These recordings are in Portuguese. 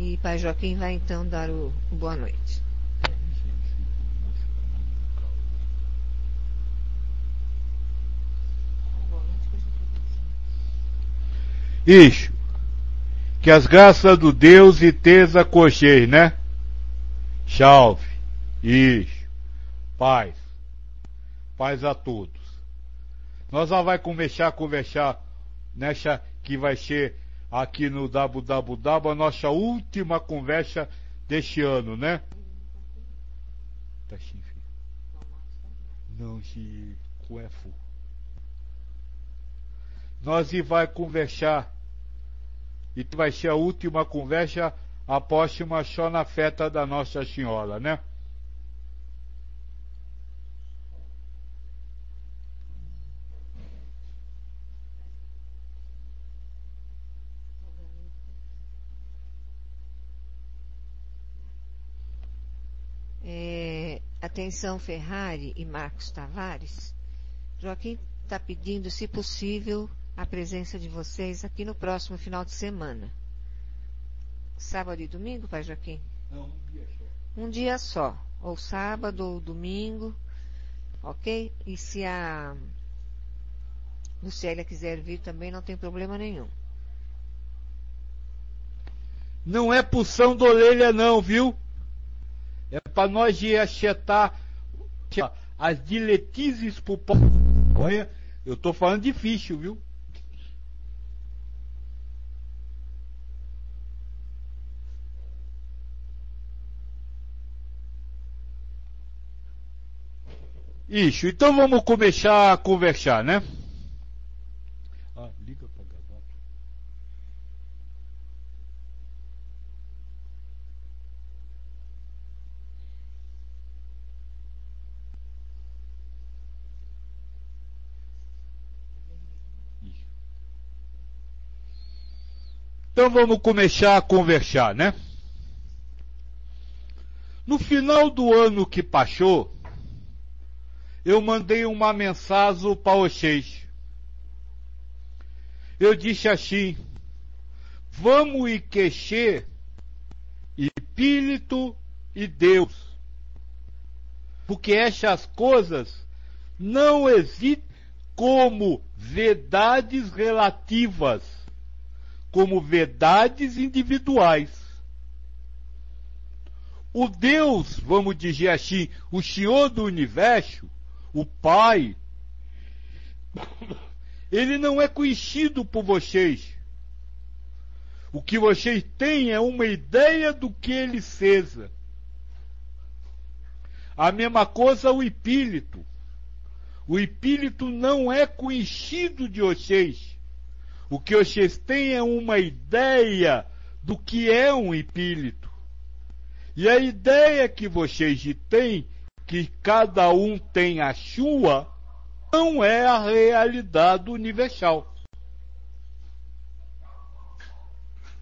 E Pai Joaquim vai então dar o, boa noite. Ixo, que as graças do Deus e tesa cochei, né? Salve, ixo, paz, paz a todos. Nós já vai começar a conversar nessa que vai ser aqui no www a nossa última conversa deste ano, né? Tá sim. Não, se cuefo. Nós e vai conversar e vai ser a última conversa após uma só na festa da Nossa Senhora, né? Atenção Ferrari e Marcos Tavares. Joaquim está pedindo, se possível, a presença de vocês aqui no próximo final de semana. Sábado e domingo, Pai Joaquim? Não, um dia só. Um dia só. Ou sábado ou domingo. Ok? E se a Lucélia quiser vir também, não tem problema nenhum. Não é pulsão da orelha não, viu? Para nós ir achetar as diletizes pro Olha, eu tô falando ficho, viu? Isso, então vamos começar a conversar, né? Ah, liga pra gravata. Isso. Então vamos começar a conversar, né? No final do ano que passou, eu mandei uma mensagem para vocês. Eu disse assim: vamos e queixer espírito e Deus. Porque essas coisas não existem como verdades relativas, como verdades individuais. O Deus, vamos dizer assim, o Senhor do universo, o Pai, ele não é conhecido por vocês. O que vocês têm é uma ideia do que ele seja. A mesma coisa o espírito. O espírito não é conhecido de vocês. O que vocês têm é uma ideia do que é um espírito. E a ideia que vocês têm que cada um tem a sua, não é a realidade universal.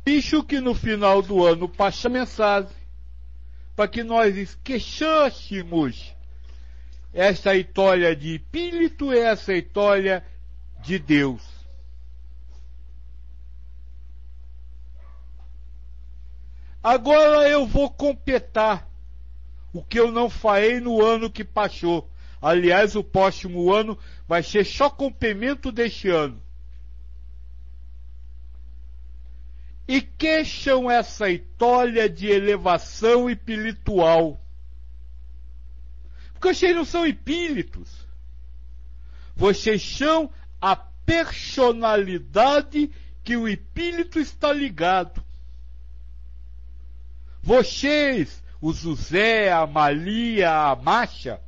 Bicho que no final do ano passa mensagem para que nós esquecêssemos essa história de espírito e essa história de Deus. Agora eu vou completar o que eu não farei no ano que passou. Aliás, o próximo ano vai ser só complemento deste ano. E queixam essa história de elevação espiritual. Porque vocês não são espíritos. Vocês são a personalidade que o espírito está ligado. Vocês o José, a Malia, a Macha,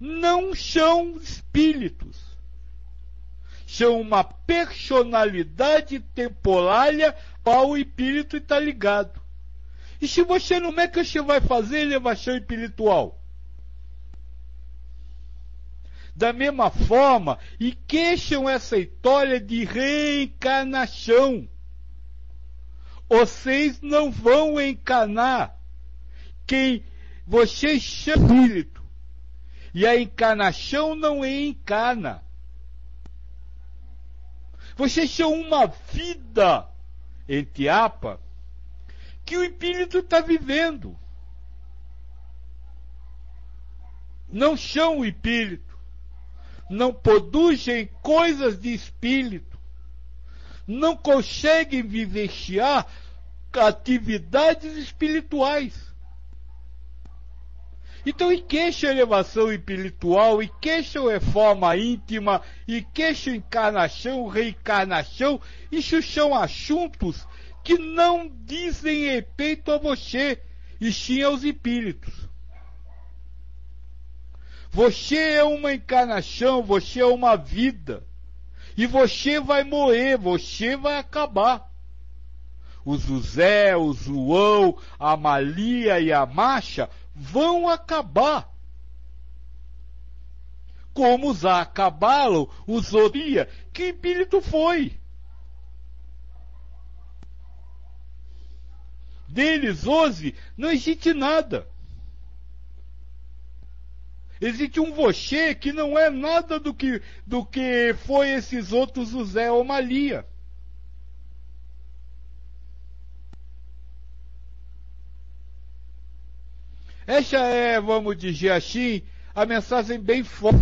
não são espíritos. São uma personalidade temporária ao espírito está ligado. E se você não é que você vai fazer elevação espiritual? Da mesma forma, e queixam essa história de reencarnação. Vocês não vão encarnar quem você chama espírito. E a encarnação não encarna. Você chama uma vida, entre apa, que o espírito está vivendo. Não são o espírito. Não produzem coisas de espírito. Não conseguem vivenciar atividades espirituais. Então, e queixa elevação espiritual, e queixa reforma íntima, e queixa encarnação, reencarnação, isso são assuntos que não dizem respeito a você, e sim aos espíritos. Você é uma encarnação, você é uma vida. E você vai morrer, você vai acabar. O José, o João, a Malia e a Marcha vão acabar. Como já acabaram os Oria, que espírito foi? Deles hoje não existe nada. Existe um você que não é nada do que, do que foi esses outros José ou Malia. Essa é, vamos dizer assim, a mensagem bem forte.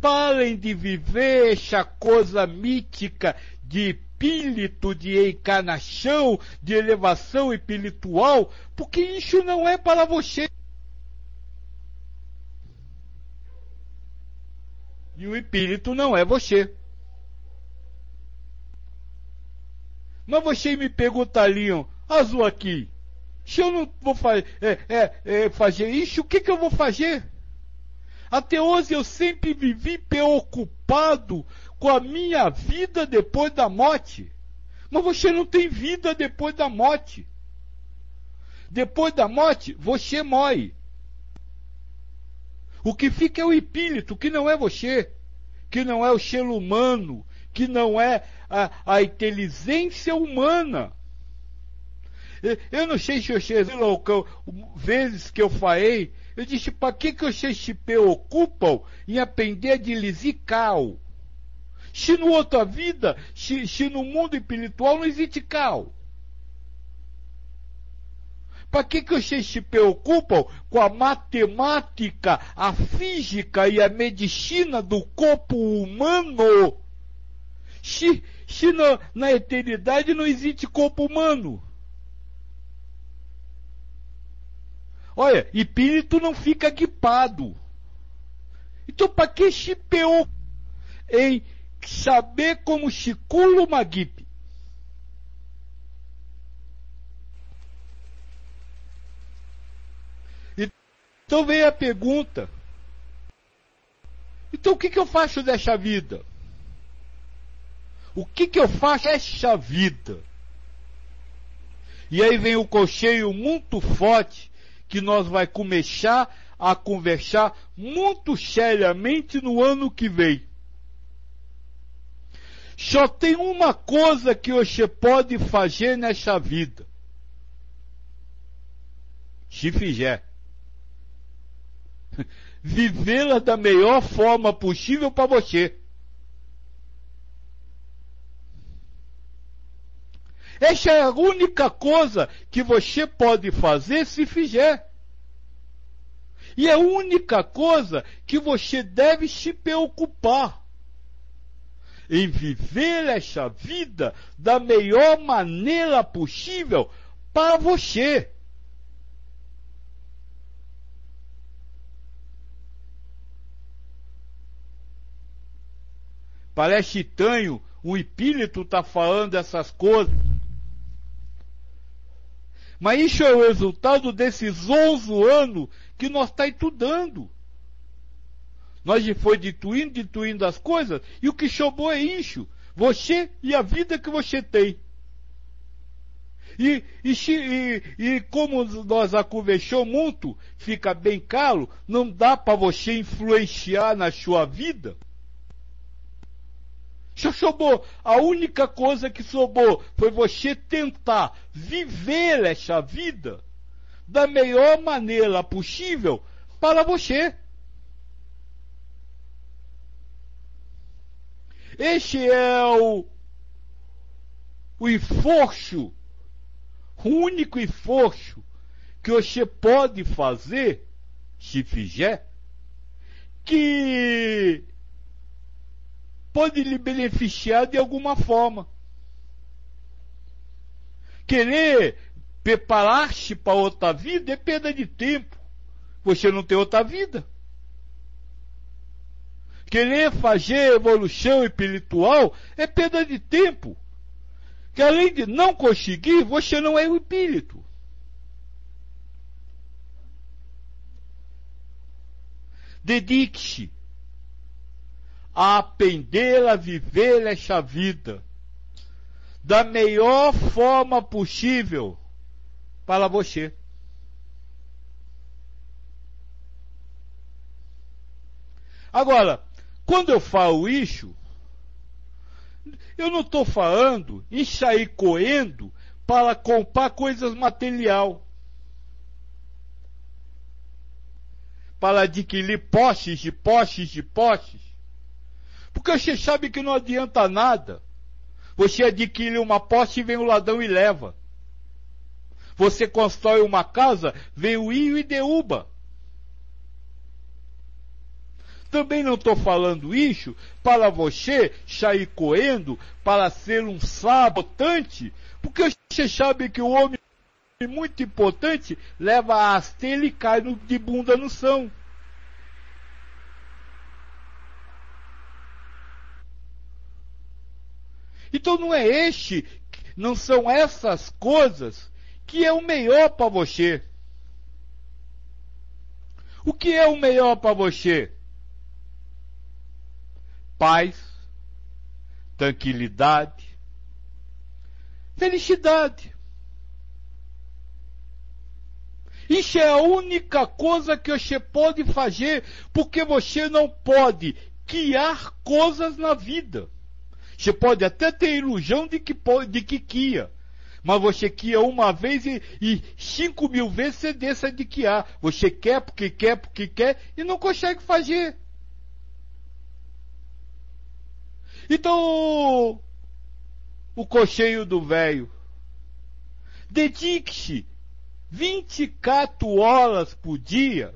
Parem de viver essa coisa mítica de espírito, de encarnação, de elevação espiritual, porque isso não é para você. E o espírito não é você. Mas você me perguntariam, azul aqui, se eu não vou é, é, é, fazer isso, o que, que eu vou fazer? Até hoje eu sempre vivi preocupado com a minha vida depois da morte. Mas você não tem vida depois da morte. Depois da morte, você morre. O que fica é o espírito, que não é você, que não é o ser humano, que não é a, a inteligência humana. Eu não sei se vocês viram vezes que eu falei, eu disse, para que, que vocês se preocupam em aprender de lisical? Se no outra vida, se, se no mundo espiritual não existe cal. Para que, que vocês se preocupam com a matemática, a física e a medicina do corpo humano? Se, se na, na eternidade não existe corpo humano. Olha, espírito não fica equipado. Então, para que se em saber como cura uma gripe? Então vem a pergunta. Então o que, que eu faço dessa vida? O que, que eu faço dessa vida? E aí vem o cocheio muito forte que nós vai começar a conversar muito seriamente no ano que vem. Só tem uma coisa que você pode fazer nessa vida. Se fizer. Vivê-la da melhor forma possível para você. Essa é a única coisa que você pode fazer se fizer. E é a única coisa que você deve se preocupar em viver essa vida da melhor maneira possível para você. Parece estranho o espírito tá falando essas coisas. Mas isso é o resultado desses 11 anos que nós está estudando. Nós foi dituindo, dituindo as coisas, e o que sobrou é isso. Você e a vida que você tem. E, e, e, e como nós a conversou muito, fica bem caro, não dá para você influenciar na sua vida. Só sobrou. A única coisa que sobrou foi você tentar viver essa vida da melhor maneira possível para você. Este é o, o esforço o único esforço que você pode fazer, se fizer, que pode lhe beneficiar de alguma forma. Querer preparar-se para outra vida é perda de tempo. Você não tem outra vida. Querer fazer evolução espiritual é perda de tempo. Que além de não conseguir, você não é o espírito. Dedique-se a aprender a viver esta vida da melhor forma possível para você. Agora, quando eu falo isso, eu não estou falando em sair correndo para comprar coisas material. Para adquirir postes de postes de postes. Porque você sabe que não adianta nada. Você adquire uma poste e vem o ladrão e leva. Você constrói uma casa, vem o io e derruba. Também não estou falando isso para você sair correndo para ser um sabotante, porque você sabe que o homem muito importante leva a astelha e cai no, de bunda no chão. Então não é este, não são essas coisas que é o melhor para você. O que é o melhor para você? paz, tranquilidade, felicidade. Isso é a única coisa que você pode fazer, porque você não pode criar coisas na vida. Você pode até ter ilusão de que, de que cria, mas você quer uma vez e, e, cinco mil vezes você deixa de criar. Você quer porque quer, porque quer e não consegue fazer. Então, o cocheio do velho. Dedique-se 24 horas por dia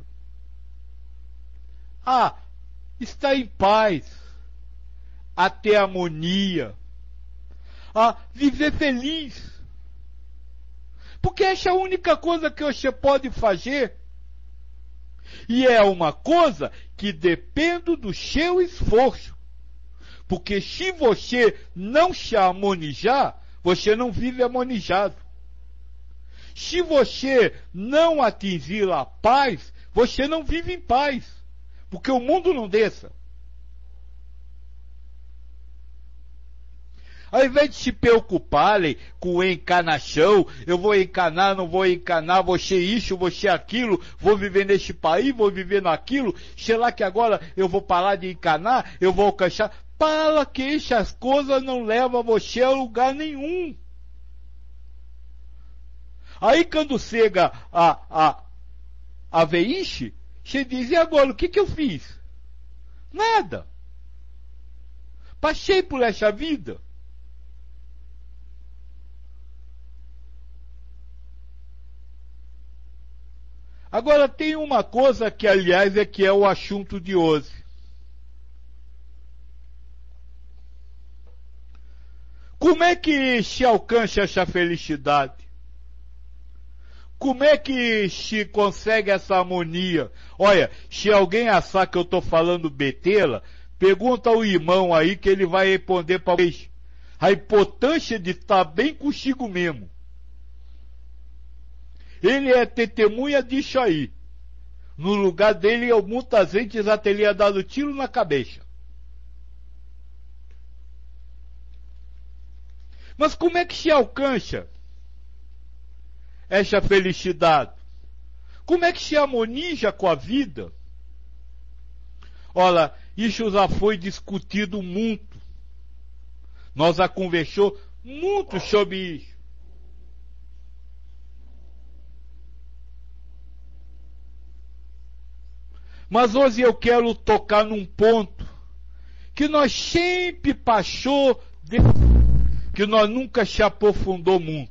a estar em paz, a ter harmonia, a viver feliz. Porque essa é a única coisa que você pode fazer. E é uma coisa que depende do seu esforço. Porque se você não se harmonizar, você não vive harmonizado. Se você não atingir a paz, você não vive em paz. Porque o mundo não desça. Ao invés de se preocuparem com encarnação, eu vou encanar, não vou encanar, vou ser isso, vou ser aquilo, vou viver neste país, vou viver naquilo, sei lá que agora eu vou parar de encanar, eu vou alcançar. Para que essas coisas não levam você a lugar nenhum. Aí quando chega a, a, a veixe, você diz, e agora, o que que eu fiz? Nada. Passei por essa vida. Agora tem uma coisa que, aliás, é que é o assunto de hoje. Como é que se alcança essa felicidade? Como é que se consegue essa harmonia? Olha, se alguém achar que eu estou falando betela, pergunta ao irmão aí que ele vai responder para vocês. A importância de estar bem consigo mesmo. Ele é testemunha disso aí. No lugar dele, muitas vezes já teria dado tiro na cabeça. Mas como é que se alcança essa felicidade? Como é que se harmoniza com a vida? Olha, isso já foi discutido muito. Nós já conversou muito sobre isso. Mas hoje eu quero tocar num ponto que nós sempre passou, de... que nós nunca se aprofundou muito.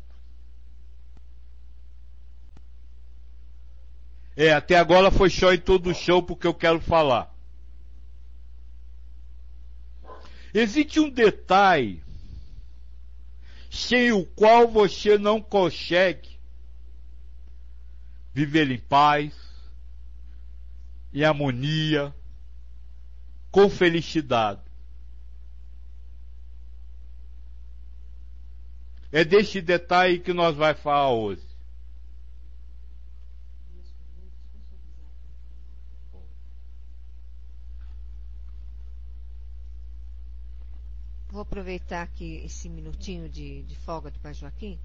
É, até agora foi show em todo o show porque eu quero falar. Existe um detalhe sem o qual você não consegue viver em paz, em harmonia, com felicidade. É deste detalhe que nós vai falar hoje. Vou aproveitar aqui esse minutinho de, de folga do Pai Joaquim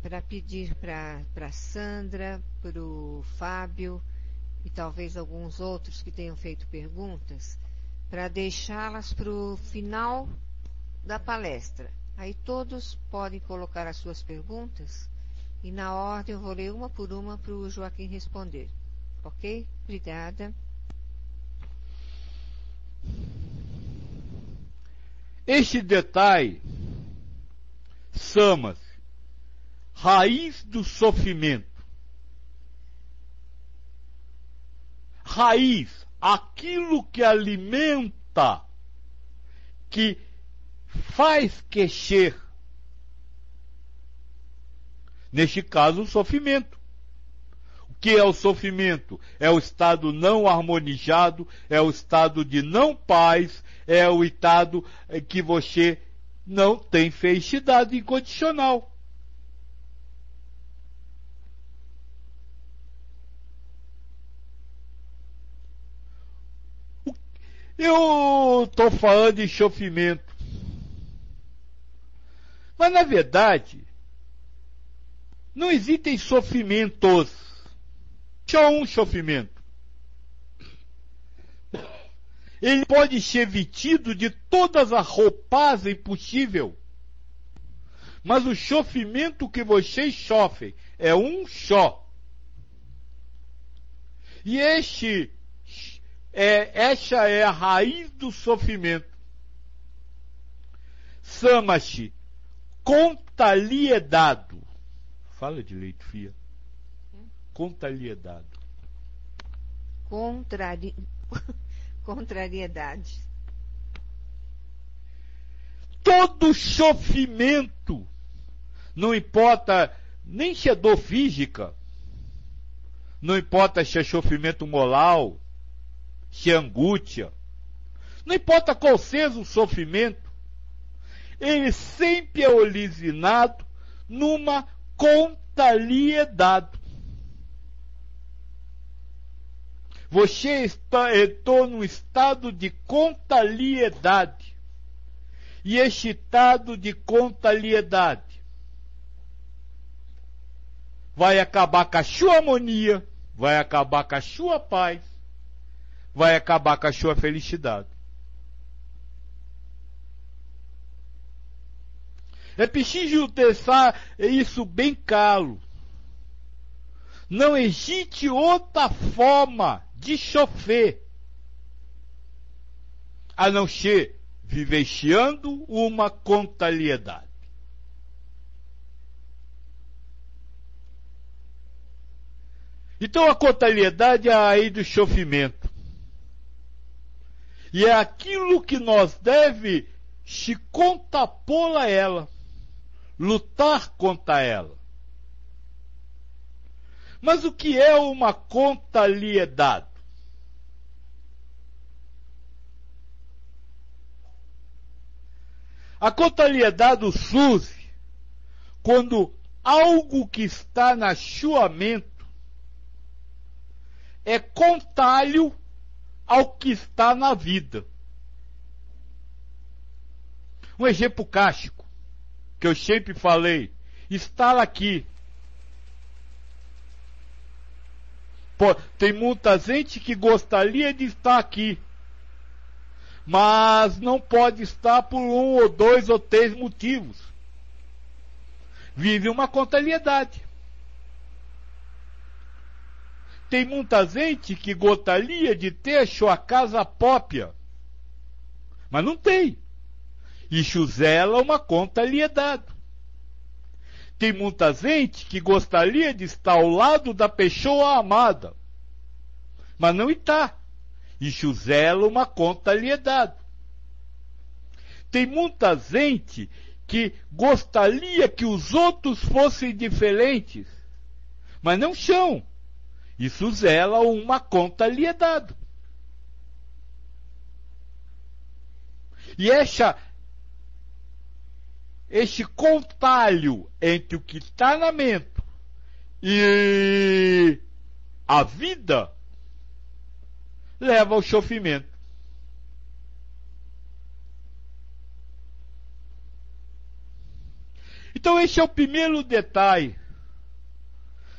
para pedir para Sandra, para o Fábio e talvez alguns outros que tenham feito perguntas, para deixá-las para o final da palestra. Aí todos podem colocar as suas perguntas e na ordem eu vou ler uma por uma para o Joaquim responder. Ok? Obrigada. Este detalhe chama-se raiz do sofrimento. Raiz, aquilo que alimenta, que faz crescer. Neste caso, o sofrimento. O que é o sofrimento? É o estado não harmonizado, é o estado de não paz, é o estado que você não tem felicidade incondicional. Eu estou falando de sofrimento. Mas na verdade, não existem sofrimentos. Só um sofrimento. Ele pode ser vestido de todas as roupas possível. Mas o sofrimento que vocês sofrem é um só. E este é, esta é a raiz do sofrimento. Chama-se contaliedado. Fala direito, Fia. Contaliedado. Contrari... Contrariedade. Todo sofrimento, não importa nem se é dor física, não importa se é sofrimento moral, se angústia, não importa qual seja o sofrimento, ele sempre é originado numa contrariedade. Você está, entrou num estado de contrariedade. E este estado de contrariedade vai acabar com a sua harmonia, vai acabar com a sua paz, vai acabar com a sua felicidade. É preciso deixar isso bem claro. Não existe outra forma de chofer a não ser vivenciando uma contaliedade. Então a contaliedade é aí do sofrimento. E é aquilo que nós deve se contrapor a ela, lutar contra ela. Mas o que é uma contaliedade? A contaliedade surge quando algo que está na sua mente é contalho ao que está na vida. Um exemplo cástico, que eu sempre falei, está aqui. Pô, tem muita gente que gostaria de estar aqui, mas não pode estar por um ou dois ou três motivos. Vive uma contabilidade. Tem muita gente que gostaria de ter sua casa própria, mas não tem. Isso zela uma contabilidade. Tem muita gente que gostaria de estar ao lado da pessoa amada, mas não está. E Josela uma conta lhe é dada. Tem muita gente que gostaria que os outros fossem diferentes, mas não são. Isso zela uma conta lhe é dado. E essa, este contalho entre o que está na mente e a vida leva ao sofrimento. Então, este é o primeiro detalhe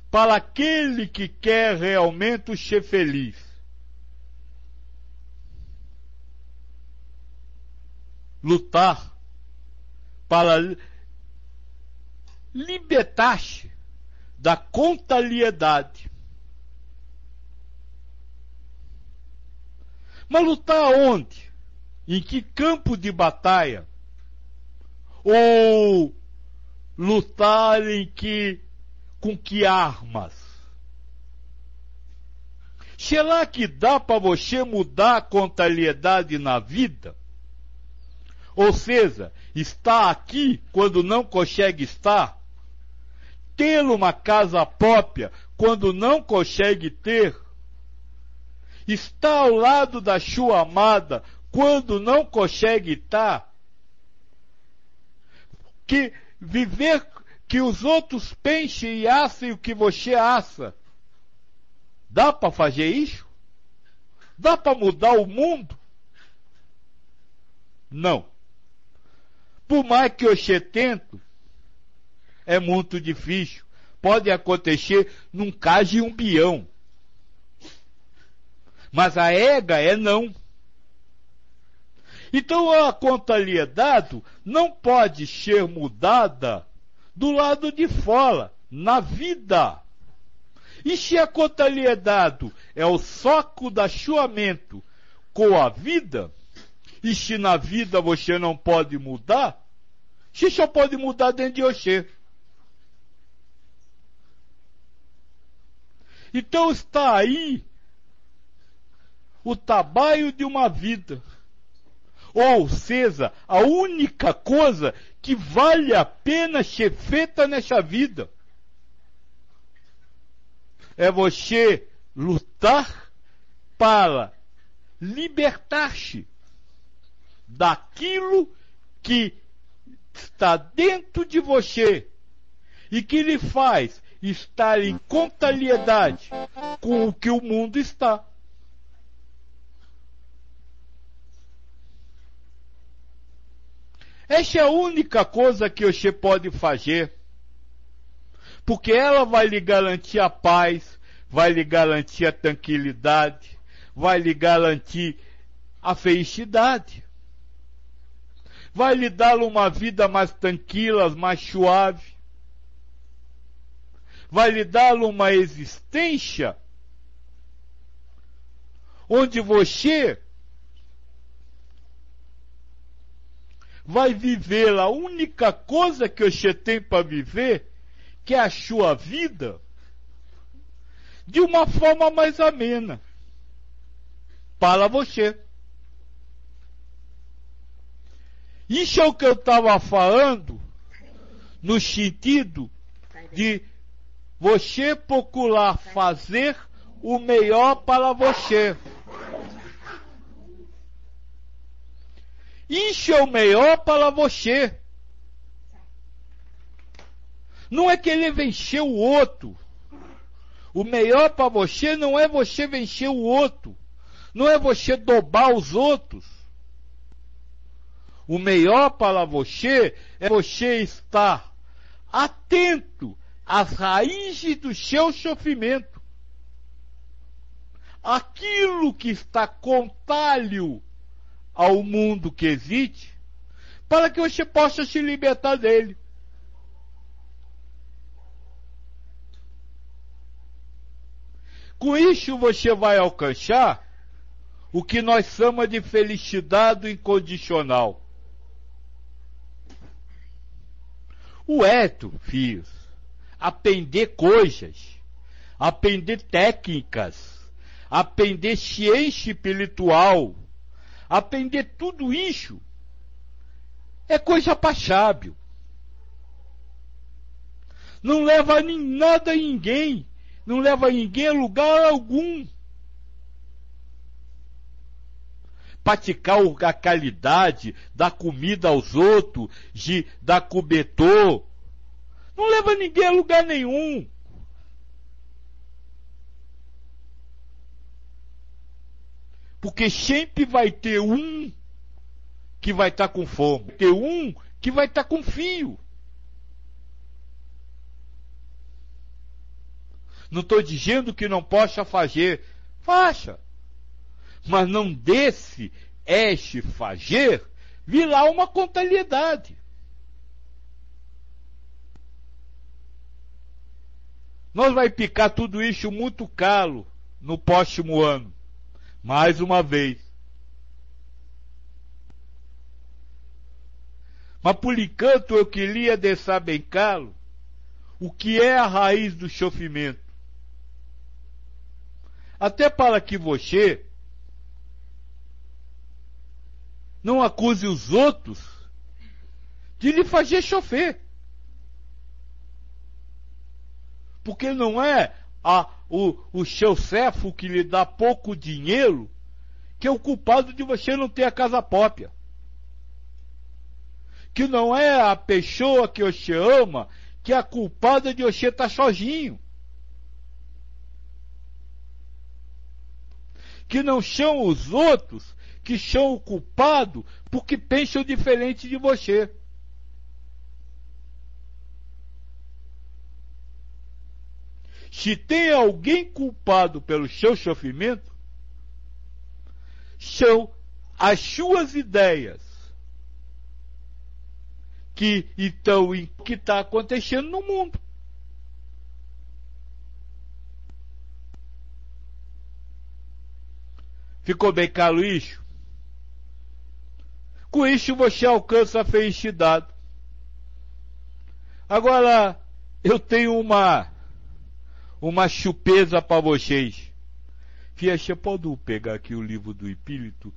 para aquele que quer realmente ser feliz. Lutar para libertar-se da contaliedade. Mas lutar onde? Em que campo de batalha? Ou lutar em que com que armas? Será que dá para você mudar a contabilidade na vida? Ou seja, está aqui quando não consegue estar? Ter uma casa própria quando não consegue ter? Está ao lado da sua amada quando não consegue estar? Que viver que os outros pensem e assem o que você assa. Dá para fazer isso? Dá para mudar o mundo? Não. Por mais que eu tento, é muito difícil. Pode acontecer num caso de um bião. Mas a ega é não. Então a contabilidade não pode ser mudada do lado de fora, na vida. E se a contabilidade é o soco da chuamento com a vida, e se na vida você não pode mudar, você só pode mudar dentro de você. Então está aí o trabalho de uma vida. Ou seja, a única coisa que vale a pena ser feita nessa vida é você lutar para libertar-se daquilo que está dentro de você e que lhe faz estar em contrariedade com o que o mundo está. Essa é a única coisa que você pode fazer. Porque ela vai lhe garantir a paz, vai lhe garantir a tranquilidade, vai lhe garantir a felicidade. Vai lhe dar uma vida mais tranquila, mais suave. Vai lhe dar uma existência onde você vai viver a única coisa que você tem para viver, que é a sua vida, de uma forma mais amena para você. Isso é o que eu estava falando no sentido de você procurar fazer o melhor para você. Isso é o melhor para você. Não é querer vencer o outro. O melhor para você não é você vencer o outro. Não é você dobar os outros. O melhor para você é você estar atento às raízes do seu sofrimento. Aquilo que está contrário ao mundo que existe, para que você possa se libertar dele. Com isso você vai alcançar o que nós chamamos de felicidade incondicional. o eto, filhos. Aprender coisas, aprender técnicas, aprender ciência espiritual, aprender tudo isso é coisa para. Não leva nem nada a ninguém, não leva ninguém a lugar algum. praticar a qualidade da comida aos outros, de dar cobertor. Não leva ninguém a lugar nenhum. Porque sempre vai ter um que vai estar tá com fome, ter um que vai estar tá com fio. Não estou dizendo que não possa fazer, faça mas não desse este fazer virá uma contabilidade. Nós vai picar tudo isso muito caro no próximo ano. Mais uma vez. Mas por enquanto eu queria deixar bem claro o que é a raiz do sofrimento. Até para que você não acuse os outros de lhe fazer chofer. Porque não é a, o, o seu cefo que lhe dá pouco dinheiro que é o culpado de você não ter a casa própria. Que não é a pessoa que você ama que é a culpada de você estar sozinho. Que não são os outros que são o culpado porque pensam diferente de você. Se tem alguém culpado pelo seu sofrimento, são as suas ideias que estão em que está acontecendo no mundo. Ficou bem claro isso? Com isso você alcança a felicidade. Agora, eu tenho uma, uma chupeza para vocês. Fia, você pode pegar aqui o livro do Espírito,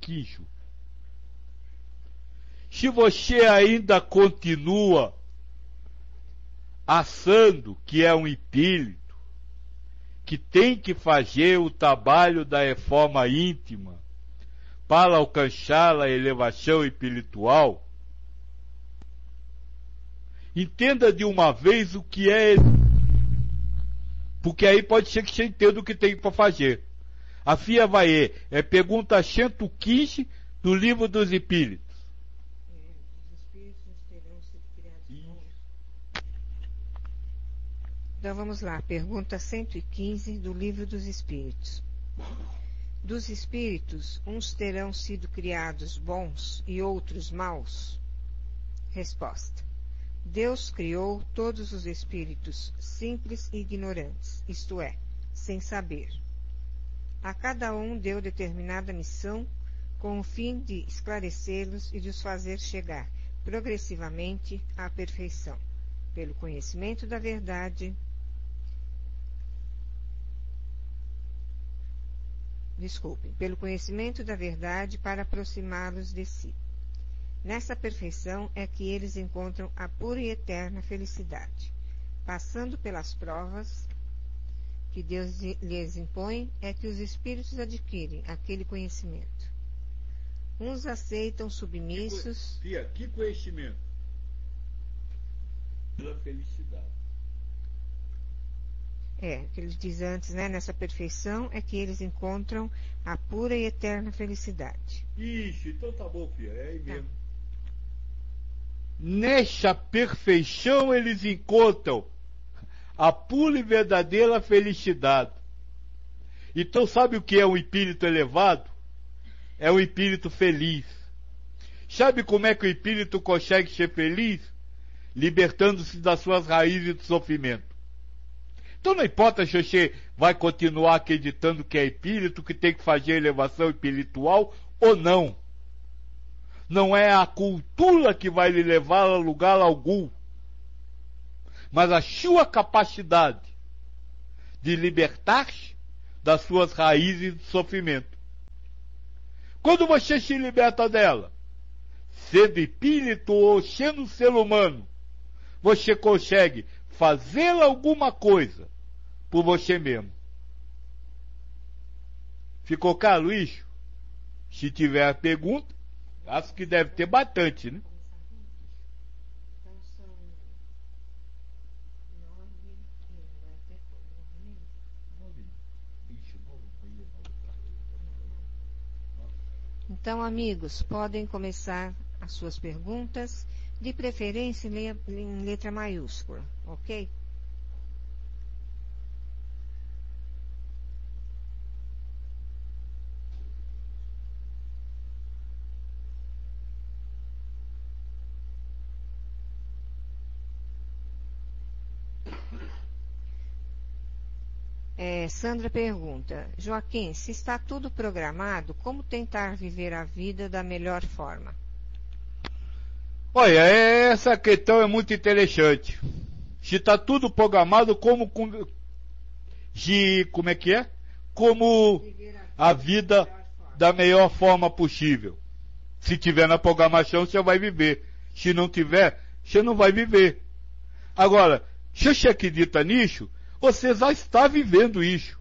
Quincho? Se você ainda continua assando que é um espírito, que tem que fazer o trabalho da reforma íntima, para alcançar a elevação espiritual, entenda de uma vez o que é porque aí pode ser que você entenda o que tem para fazer. A FIA vai é pergunta 115 do livro dos Espíritos. Então vamos lá, pergunta 115 do livro dos Espíritos. Dos espíritos, uns terão sido criados bons e outros maus? Resposta. Deus criou todos os espíritos simples e ignorantes, isto é, sem saber. A cada um deu determinada missão com o fim de esclarecê-los e de os fazer chegar progressivamente à perfeição, pelo conhecimento da verdade desculpem, pelo conhecimento da verdade para aproximá-los de si. Nessa perfeição é que eles encontram a pura e eterna felicidade. Passando pelas provas que Deus lhes impõe, é que os espíritos adquirem aquele conhecimento. Uns aceitam submissos. Que, que conhecimento? Pela felicidade. É, que ele diz antes, né? Nessa perfeição é que eles encontram a pura e eterna felicidade. Isso, então tá bom, filha, é aí tá. mesmo. Nesta perfeição eles encontram a pura e verdadeira felicidade. Então sabe o que é um espírito elevado? É um espírito feliz. Sabe como é que o espírito consegue ser feliz? Libertando-se das suas raízes de sofrimento. Então não importa se você vai continuar acreditando que é espírito, que tem que fazer elevação espiritual ou não. Não é a cultura que vai lhe levar a lugar algum. mas a sua capacidade de libertar-te das suas raízes de sofrimento. Quando você se liberta dela, sendo espírito ou sendo ser humano, você consegue fazer alguma coisa por você mesmo. Ficou claro isso? Se tiver pergunta, acho que deve ter bastante, né? Então, amigos, podem começar as suas perguntas, de preferência em letra maiúscula, ok? É, Sandra pergunta, Joaquim, se está tudo programado, como tentar viver a vida da melhor forma? Olha, essa questão é muito interessante. Se está tudo programado, como, de, como é que é? Como a vida da melhor forma possível. Se tiver na programação, você vai viver. Se não tiver, você não vai viver. Agora, se você acredita nisso, você já está vivendo isso.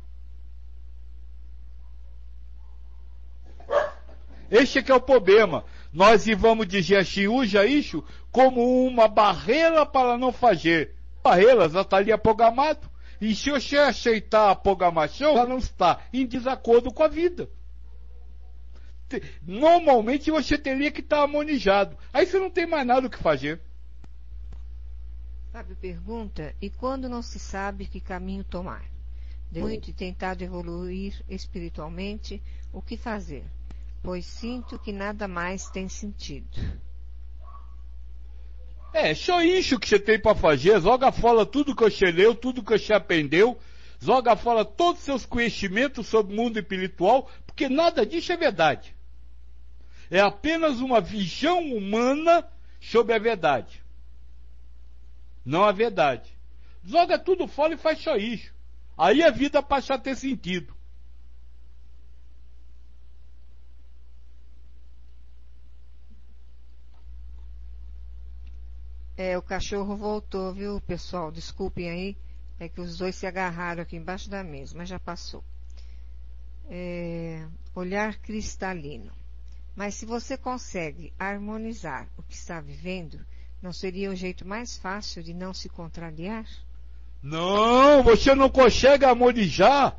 Este é o problema. Nós vamos dizer assim, usa isso como uma barreira para não fazer. Barreira já está ali programado. E se você aceitar a programação, ela não está em desacordo com a vida. Normalmente você teria que estar harmonizado. Aí você não tem mais nada o que fazer. Fábio pergunta: e quando não se sabe que caminho tomar? Depois de tentado evoluir espiritualmente, o que fazer? Pois sinto que nada mais tem sentido. É, só isso que você tem para fazer. Joga fora tudo que você leu, tudo que você aprendeu. Joga fora todos os seus conhecimentos sobre o mundo espiritual, porque nada disso é verdade. É apenas uma visão humana sobre a verdade não a verdade. Joga tudo fora e faz isso. Aí a vida passa a ter sentido. É, o cachorro voltou, viu, pessoal? Desculpem aí. É que os dois se agarraram aqui embaixo da mesa, mas já passou. É, olhar cristalino. Mas se você consegue harmonizar o que está vivendo, não seria o jeito mais fácil de não se contrariar? Não, você não consegue harmonizar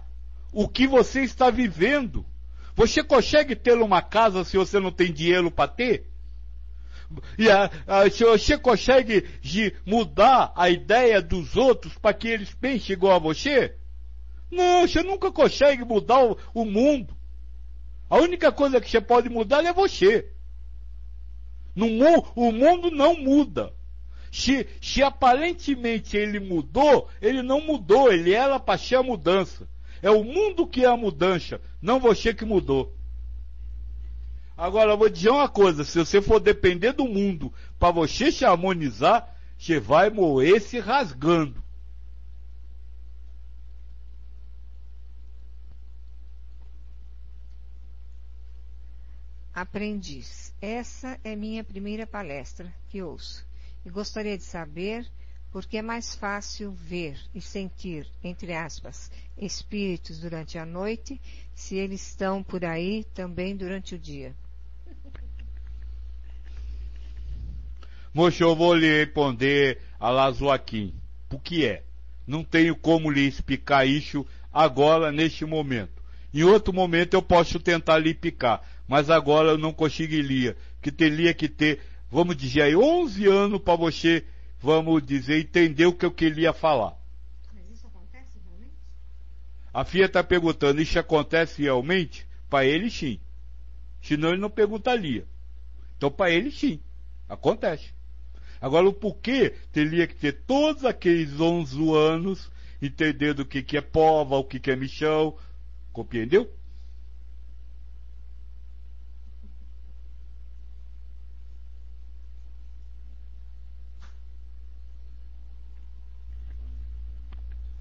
o que você está vivendo. Você consegue ter uma casa se você não tem dinheiro para ter? E a, a, se você consegue de mudar a ideia dos outros para que eles pensem igual a você? Não, você nunca consegue mudar o, o mundo. A única coisa que você pode mudar é você. No, o mundo não muda. Se, se aparentemente ele mudou, ele não mudou, ele era para ser a mudança. É o mundo que é a mudança, não você que mudou. Agora, eu vou dizer uma coisa: se você for depender do mundo para você se harmonizar, você vai morrer se rasgando. Aprendiz. Essa é minha primeira palestra que ouço e gostaria de saber por que é mais fácil ver e sentir, entre aspas, espíritos durante a noite se eles estão por aí também durante o dia. Moço, eu vou lhe responder a lá Joaquim. O que é? Não tenho como lhe explicar isso agora, neste momento. Em outro momento eu posso tentar lhe explicar mas agora eu não conseguiria, que teria que ter, vamos dizer aí, 11 anos para você, vamos dizer, entender o que eu queria falar. Mas isso acontece realmente? A FIA está perguntando, isso acontece realmente? Para ele sim. Senão ele não perguntaria. Então para ele sim. Acontece. Agora o porquê teria que ter todos aqueles 11 anos entendendo o que, que é pova, o que, que é michão, compreendeu?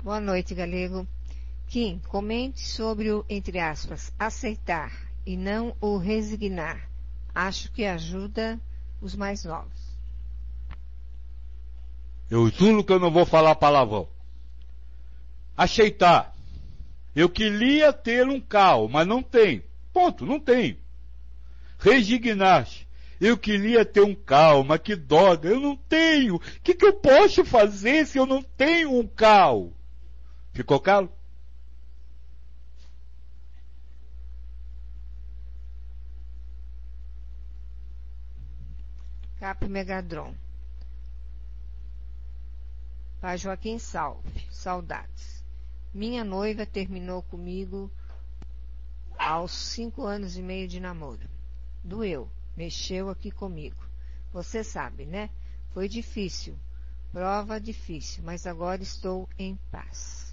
Boa noite, Galego. Kim, comente sobre o, entre aspas, aceitar e não o resignar. Acho que ajuda os mais novos. Eu juro que eu não vou falar palavrão. Aceitar. Eu queria ter um carro, mas não tenho. Ponto, não tenho. Resignar-se. Eu queria ter um carro, mas que droga, eu não tenho. O que, que eu posso fazer se eu não tenho um carro? Ficou claro? Cap Megadron. Pai Joaquim Salve. Saudades. Minha noiva terminou comigo aos cinco anos e meio de namoro. Doeu. Mexeu aqui comigo. Você sabe, né? Foi difícil. Prova difícil, mas agora estou em paz.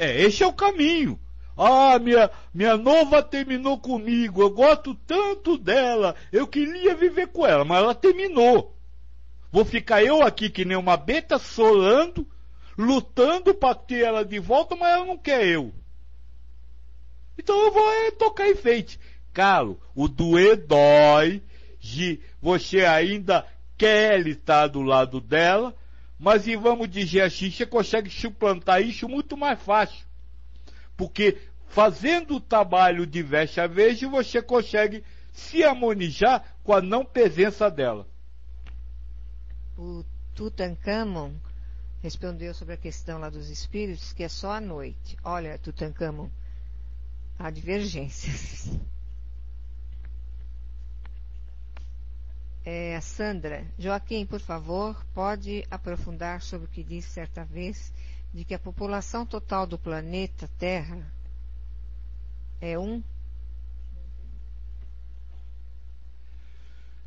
É, esse é o caminho. Ah, minha, minha nova terminou comigo, eu gosto tanto dela, eu queria viver com ela, mas ela terminou. Vou ficar eu aqui que nem uma beta solando, lutando para ter ela de volta, mas ela não quer eu. Então eu vou é, tocar enfeite. Calo, o doer dói, de você ainda quer estar do lado dela, mas e vamos dizer assim, você consegue suplantar isso muito mais fácil. Porque fazendo o trabalho de veste a vez, você consegue se harmonizar com a não presença dela. O Tutankhamon respondeu sobre a questão lá dos espíritos, que é só à noite. Olha, Tutankhamon, há divergências. É, Sandra, Joaquim, por favor, pode aprofundar sobre o que disse certa vez de que a população total do planeta Terra é um?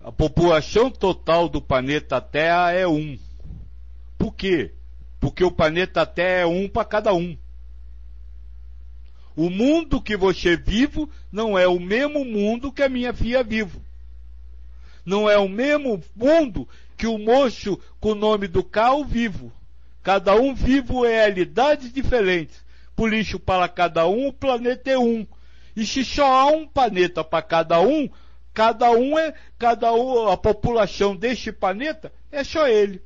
A população total do planeta Terra é um. Por quê? Porque o planeta Terra é um para cada um. O mundo que você vive não é o mesmo mundo que a minha filha vive. Não é o mesmo mundo que o moço com o nome do carro vivo. Cada um vive realidades diferentes. Por isso, para cada um, o planeta é um. E se só há um planeta para cada um, cada um é, cada um, a população deste planeta é só ele.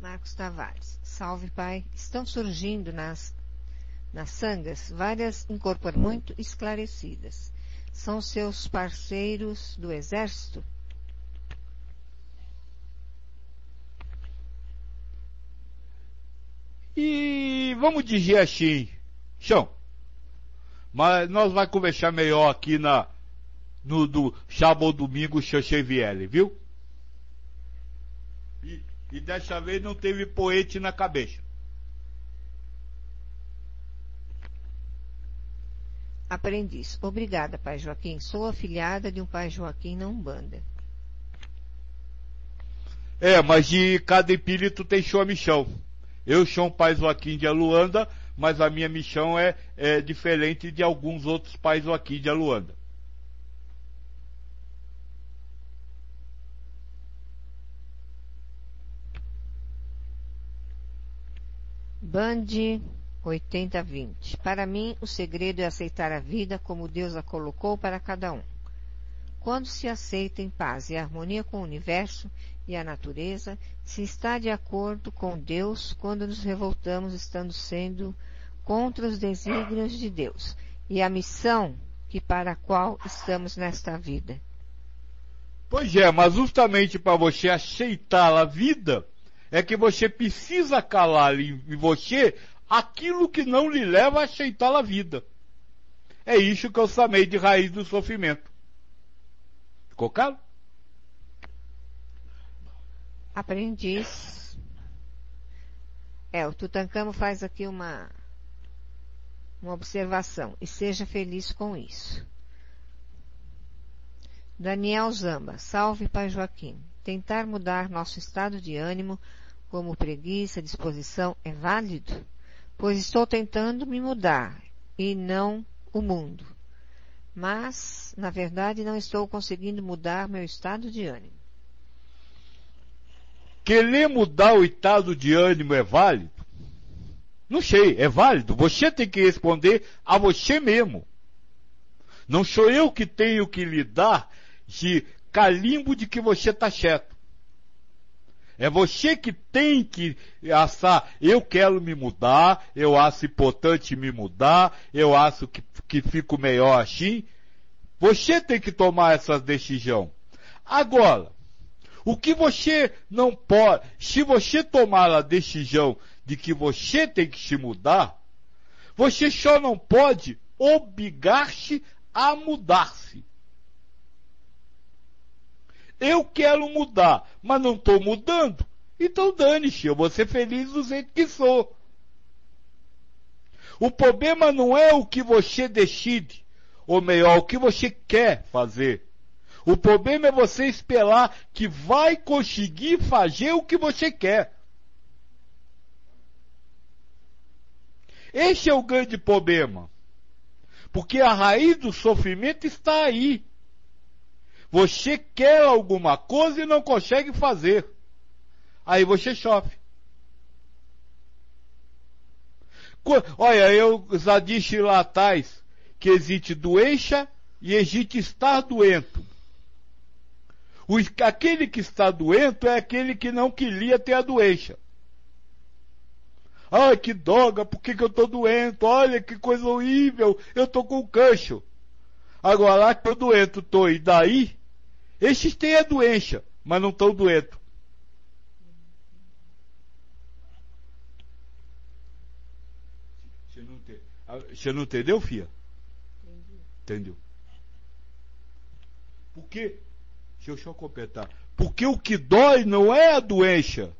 Marcos Tavares. Salve, Pai. Estão surgindo nas, nas sangas várias incorporações muito esclarecidas. São seus parceiros do Exército? E vamos dizer assim, chão. Mas nós vamos conversar melhor aqui na no do sábado domingo Xaxeviele, viu? E, e dessa vez não teve poete na cabeça. Aprendiz. Obrigada, pai Joaquim. Sou afilhada de um pai Joaquim na Umbanda. É, mas de cada espírito tem sua missão. Eu sou um pai Joaquim de Aluanda, mas a minha missão é, é diferente de alguns outros pais Joaquim de Aluanda. Band 8020. Para mim, o segredo é aceitar a vida como Deus a colocou para cada um. Quando se aceita em paz e harmonia com o universo e a natureza, se está de acordo com Deus quando nos revoltamos estando sendo contra os desígnios de Deus e a missão que para a qual estamos nesta vida. Pois é, mas justamente para você aceitar a vida, é que você precisa calar em você aquilo que não lhe leva a aceitar a vida. É isso que eu chamei de raiz do sofrimento. Ficou claro? Aprendiz. É, o Tutankamo faz aqui uma, uma observação. E seja feliz com isso. Daniel Zamba. Salve, Pai Joaquim. Tentar mudar nosso estado de ânimo, como preguiça, disposição, é válido? Pois estou tentando me mudar, e não o mundo mas, na verdade, não estou conseguindo mudar meu estado de ânimo. querer mudar o estado de ânimo é válido? Não sei, é válido. Você tem que responder a você mesmo. Não sou eu que tenho que lhe dar de calimbo de que você está certo. É você que tem que assar. Eu quero me mudar, eu acho importante me mudar, eu acho que, que fico melhor assim. Você tem que tomar essa decisão. Agora, o que você não pode, se você tomar a decisão de que você tem que se mudar, você só não pode obrigar-se a mudar-se. Eu quero mudar, mas não estou mudando. Então dane-se, eu vou ser feliz do jeito que sou. O problema não é o que você decide, ou melhor, o que você quer fazer. O problema é você esperar que vai conseguir fazer o que você quer. Esse é o grande problema. Porque a raiz do sofrimento está aí. Você quer alguma coisa e não consegue fazer. Aí você sofre. Olha, eu já disse lá atrás que existe doença e existe estar doento. O, aquele que está doente é aquele que não queria ter a doença. Ai, que droga, por que, que eu estou doente? Olha que coisa horrível, eu estou com cancho. Agora lá que eu doente estou e daí, esses têm a doença, mas não estão doentes. Você não entendeu, filha? Entendi. Entendeu? Por quê? Deixa eu só completar. Porque o que dói não é a doença.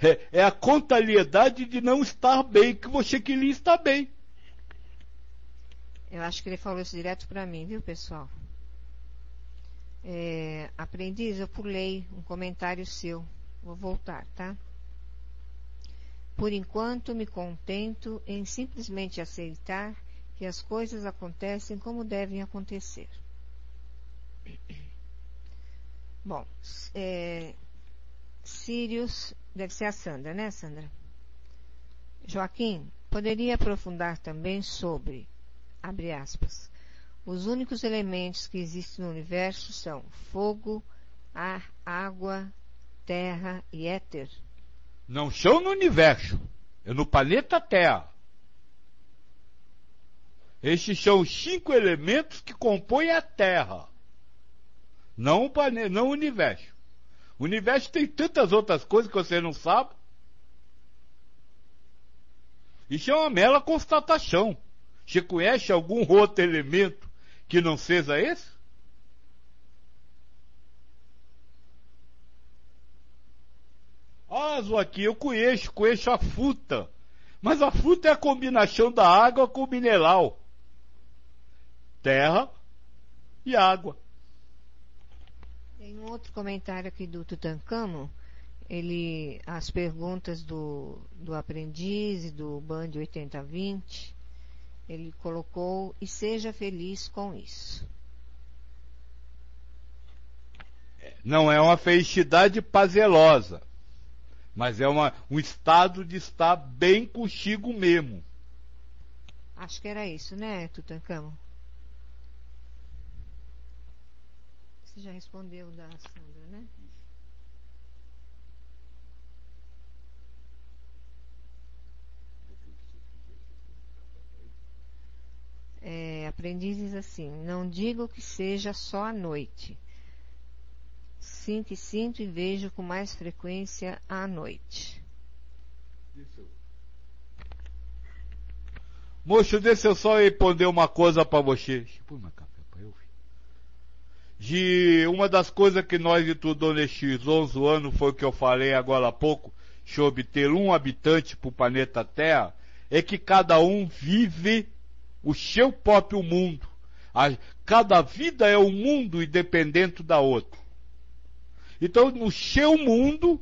É, é a contrariedade de não estar bem, que você queria estar bem. Eu acho que ele falou isso direto para mim, viu, pessoal? É, aprendiz, eu pulei um comentário seu. Vou voltar, tá? Por enquanto, me contento em simplesmente aceitar que as coisas acontecem como devem acontecer. Bom, é, Sirius, deve ser a Sandra, né, Sandra? Joaquim, poderia aprofundar também sobre, abre aspas, os únicos elementos que existem no universo são fogo, ar, água, terra e éter? Não são no universo, é no planeta Terra. Estes são os cinco elementos que compõem a Terra. Não o planeta, não o universo. O universo tem tantas outras coisas que você não sabe. Isso é uma mera constatação. Você conhece algum outro elemento que não seja esse? Ah, aqui eu conheço, conheço a fruta. Mas a fruta é a combinação da água com o mineral. Terra e água. Tem um outro comentário aqui do Tutankamo. Ele, as perguntas do, do aprendiz e do Band 8020, ele colocou e seja feliz com isso. Não é uma felicidade prazerosa, mas é uma, um estado de estar bem consigo mesmo. Acho que era isso, né, Tutankamo? Você já respondeu da Sandra, né? É, aprendizes assim, não digo que seja só à noite. Sinto e sinto e vejo com mais frequência à noite. Moço, deixa eu só responder uma coisa para você. Uma de uma das coisas que nós estudamos nestes 11 anos foi o que eu falei agora há pouco, sobre ter um habitante para o planeta Terra, é que cada um vive o seu próprio mundo. Cada vida é um mundo independente da outra. Então, no seu mundo,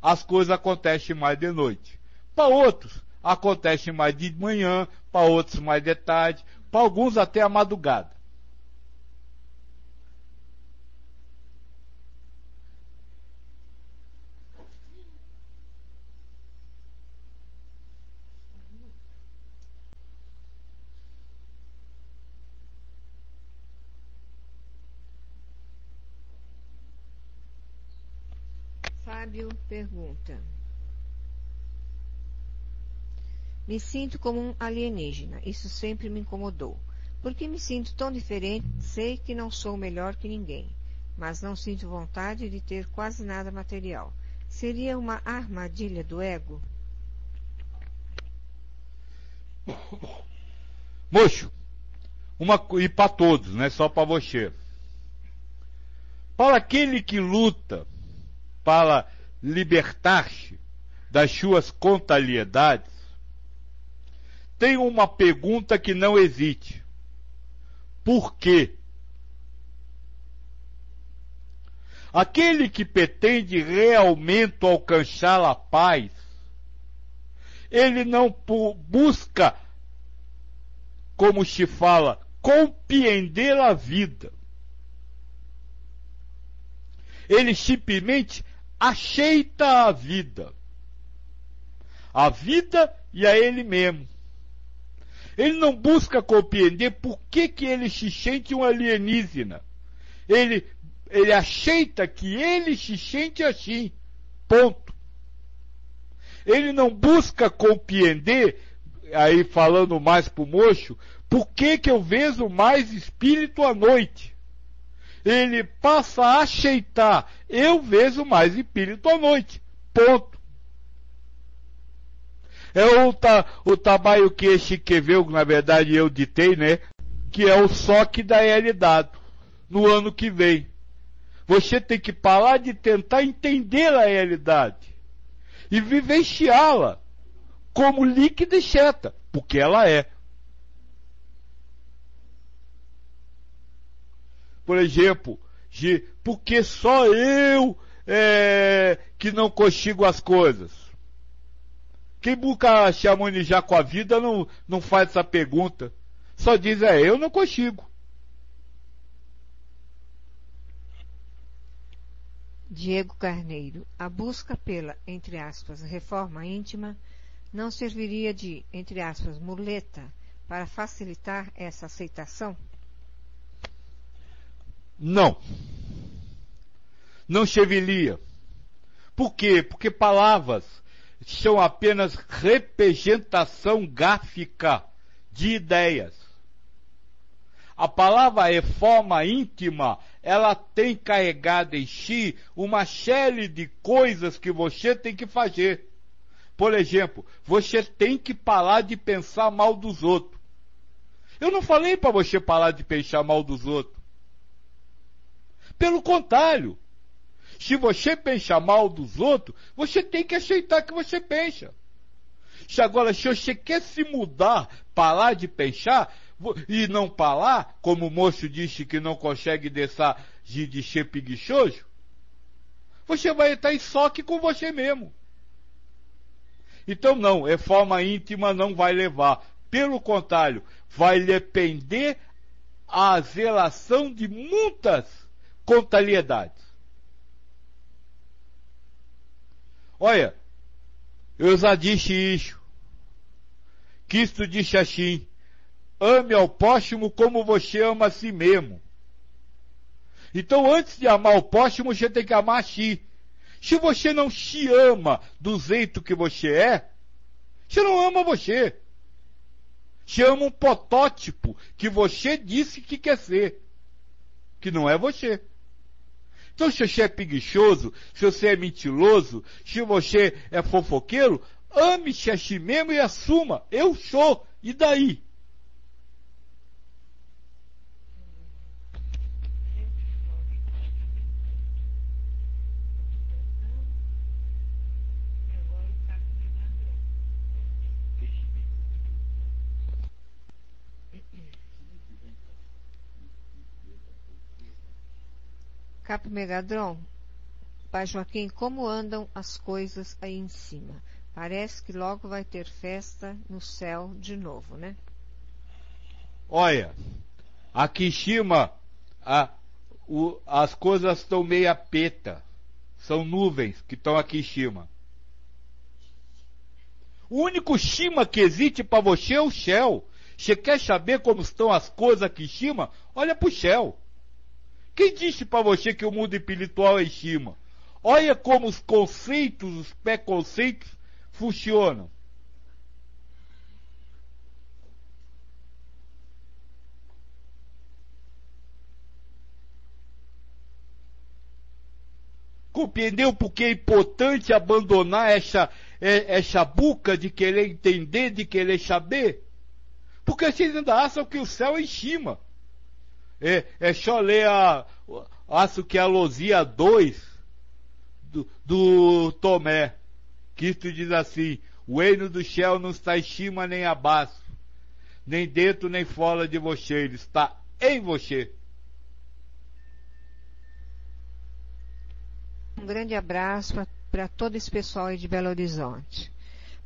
as coisas acontecem mais de noite. Para outros, acontecem mais de manhã, para outros mais de tarde, para alguns até a madrugada. Pergunta. Me sinto como um alienígena. Isso sempre me incomodou. Por que me sinto tão diferente? Sei que não sou melhor que ninguém, mas não sinto vontade de ter quase nada material. Seria uma armadilha do ego? Mocho, uma, e para todos, não é só para você. Para aquele que luta para libertar-se das suas contrariedades, tem uma pergunta que não existe. Por quê? Aquele que pretende realmente alcançar a paz, ele não busca, como se fala, compreender a vida. Ele simplesmente aceita a vida. A vida e a ele mesmo. Ele não busca compreender por que, que ele se sente um alienígena. Ele, ele aceita que ele se sente assim. Ponto. Ele não busca compreender, aí falando mais pro mocho, por que, que eu vejo mais espírito à noite? Ele passa a aceitar, eu vejo mais espírito à noite. Ponto. É o, ta, o trabalho que esse que veio, na verdade eu ditei, né? Que é o SOC da realidade. No ano que vem. Você tem que parar de tentar entender a realidade. E vivenciá-la como líquida e seta. Porque ela é. Por exemplo, de porque só eu é, que não consigo as coisas. Quem busca se harmonizar com a vida não, não faz essa pergunta. Só diz, é, eu não consigo. Diego Carneiro, a busca pela, entre aspas, reforma íntima não serviria de, entre aspas, muleta para facilitar essa aceitação? Não. Não chevilia. Por quê? Porque palavras são apenas representação gráfica de ideias. A palavra é forma íntima, ela tem carregado em si uma série de coisas que você tem que fazer. Por exemplo, você tem que parar de pensar mal dos outros. Eu não falei para você parar de pensar mal dos outros. Pelo contrário, se você pensa mal dos outros, você tem que aceitar que você pensa. Se agora, se você quer se mudar, parar de pensar, e não parar, como o moço disse que não consegue deixar de, ser preguiçoso, você vai estar em choque com você mesmo. Então não, é forma íntima não vai levar. Pelo contrário, vai depender a relação de muitas contrariedades. Olha, eu já disse isso. Cristo disse assim, ame ao próximo como você ama a si mesmo. Então, antes de amar o próximo, você tem que amar a si. Se você não se ama do jeito que você é, você não ama você. Você ama um protótipo que você disse que quer ser, que não é você. Então, se você é preguiçoso, se você é mentiroso, se você é fofoqueiro, ame-se a si mesmo e assuma. Eu sou. E daí? Cap Megadron, Pai Joaquim, como andam as coisas aí em cima? Parece que logo vai ter festa no céu de novo, né? Olha, aqui em cima a, o, as coisas estão meia peta. São nuvens que estão aqui em cima. O único cima que existe para você é o céu. Você quer saber como estão as coisas aqui em cima? Olha para o céu. Quem disse para você que o mundo espiritual é em cima? Olha como os conceitos, os preconceitos funcionam. Compreendeu porque é importante abandonar essa, é, essa buca de querer entender, de querer saber? Porque vocês ainda acham que o céu é em cima. É, é só ler a, acho que é a Luzia 2 do, do Tomé. Cristo diz assim, o reino do céu não está em cima nem abaixo, nem dentro nem fora de você, ele está em você. Um grande abraço para todo esse pessoal aí de Belo Horizonte.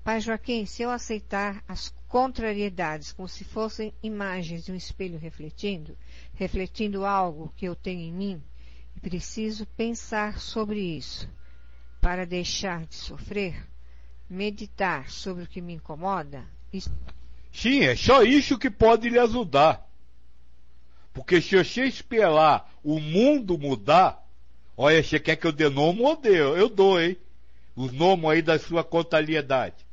Pai Joaquim, se eu aceitar as contrariedades como se fossem imagens de um espelho refletindo, refletindo algo que eu tenho em mim, preciso pensar sobre isso para deixar de sofrer, meditar sobre o que me incomoda. Isso... Sim, é só isso que pode lhe ajudar. Porque se você esperar o mundo mudar, Olha, você quer que eu dê nome ou deu? Eu dou, hein? Os nomes aí da sua contabilidade.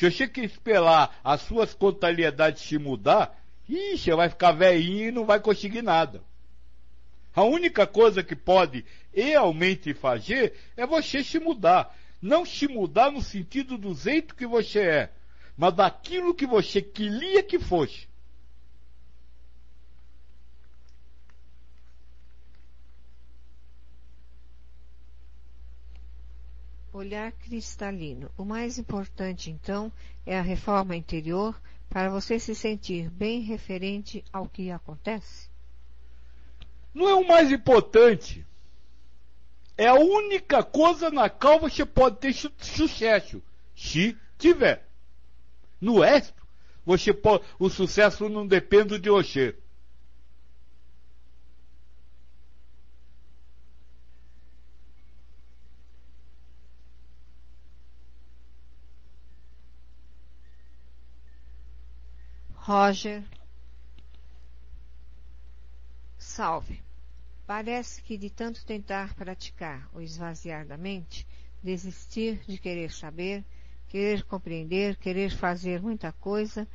Se você quer esperar as suas contabilidades se mudar, ixi, você vai ficar velhinho e não vai conseguir nada. A única coisa que pode realmente fazer é você se mudar. Não se mudar no sentido do jeito que você é, mas daquilo que você queria que fosse. Olhar cristalino. O mais importante, então, é a reforma interior para você se sentir bem referente ao que acontece? Não é o mais importante. É a única coisa na qual você pode ter sucesso. Se tiver. No resto, você pode, o sucesso não depende de você. Roger. Salve. Parece que de tanto tentar praticar o esvaziar da mente, desistir de querer saber, querer compreender, querer fazer muita coisa,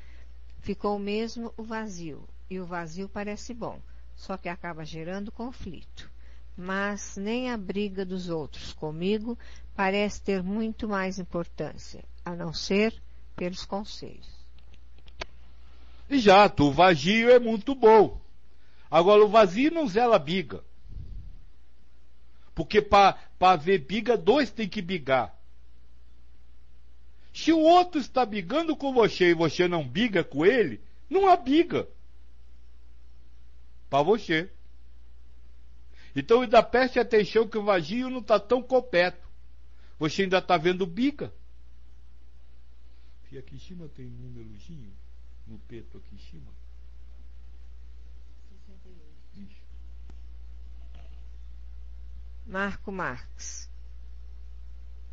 ficou mesmo o vazio. E o vazio parece bom, só que acaba gerando conflito. Mas nem a briga dos outros comigo parece ter muito mais importância, a não ser pelos conselhos. Exato, o vazio é muito bom. Agora, o vazio não zela biga. Porque para ver biga, dois tem que bigar. Se o outro está bigando com você e você não biga com ele, não há biga. Para você. Então ainda preste atenção que o vazio não está tão completo. Você ainda está vendo biga. E aqui em cima tem um númerozinho no peito aqui em cima? 68. Isso. Marco Marques.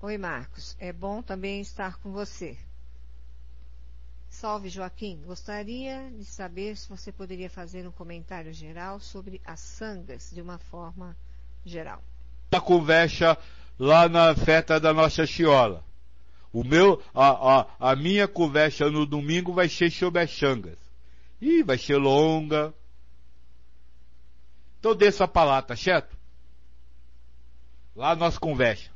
Oi, Marcos. É bom também estar com você. Salve, Joaquim. Gostaria de saber se você poderia fazer um comentário geral sobre as sangas de uma forma geral. A conversa lá na festa da Nossa Chiola. O meu, a, a, a minha conversa no domingo vai ser sobre as Xangas. E vai ser longa. Então desça pra lá, tá certo? Lá nós conversa.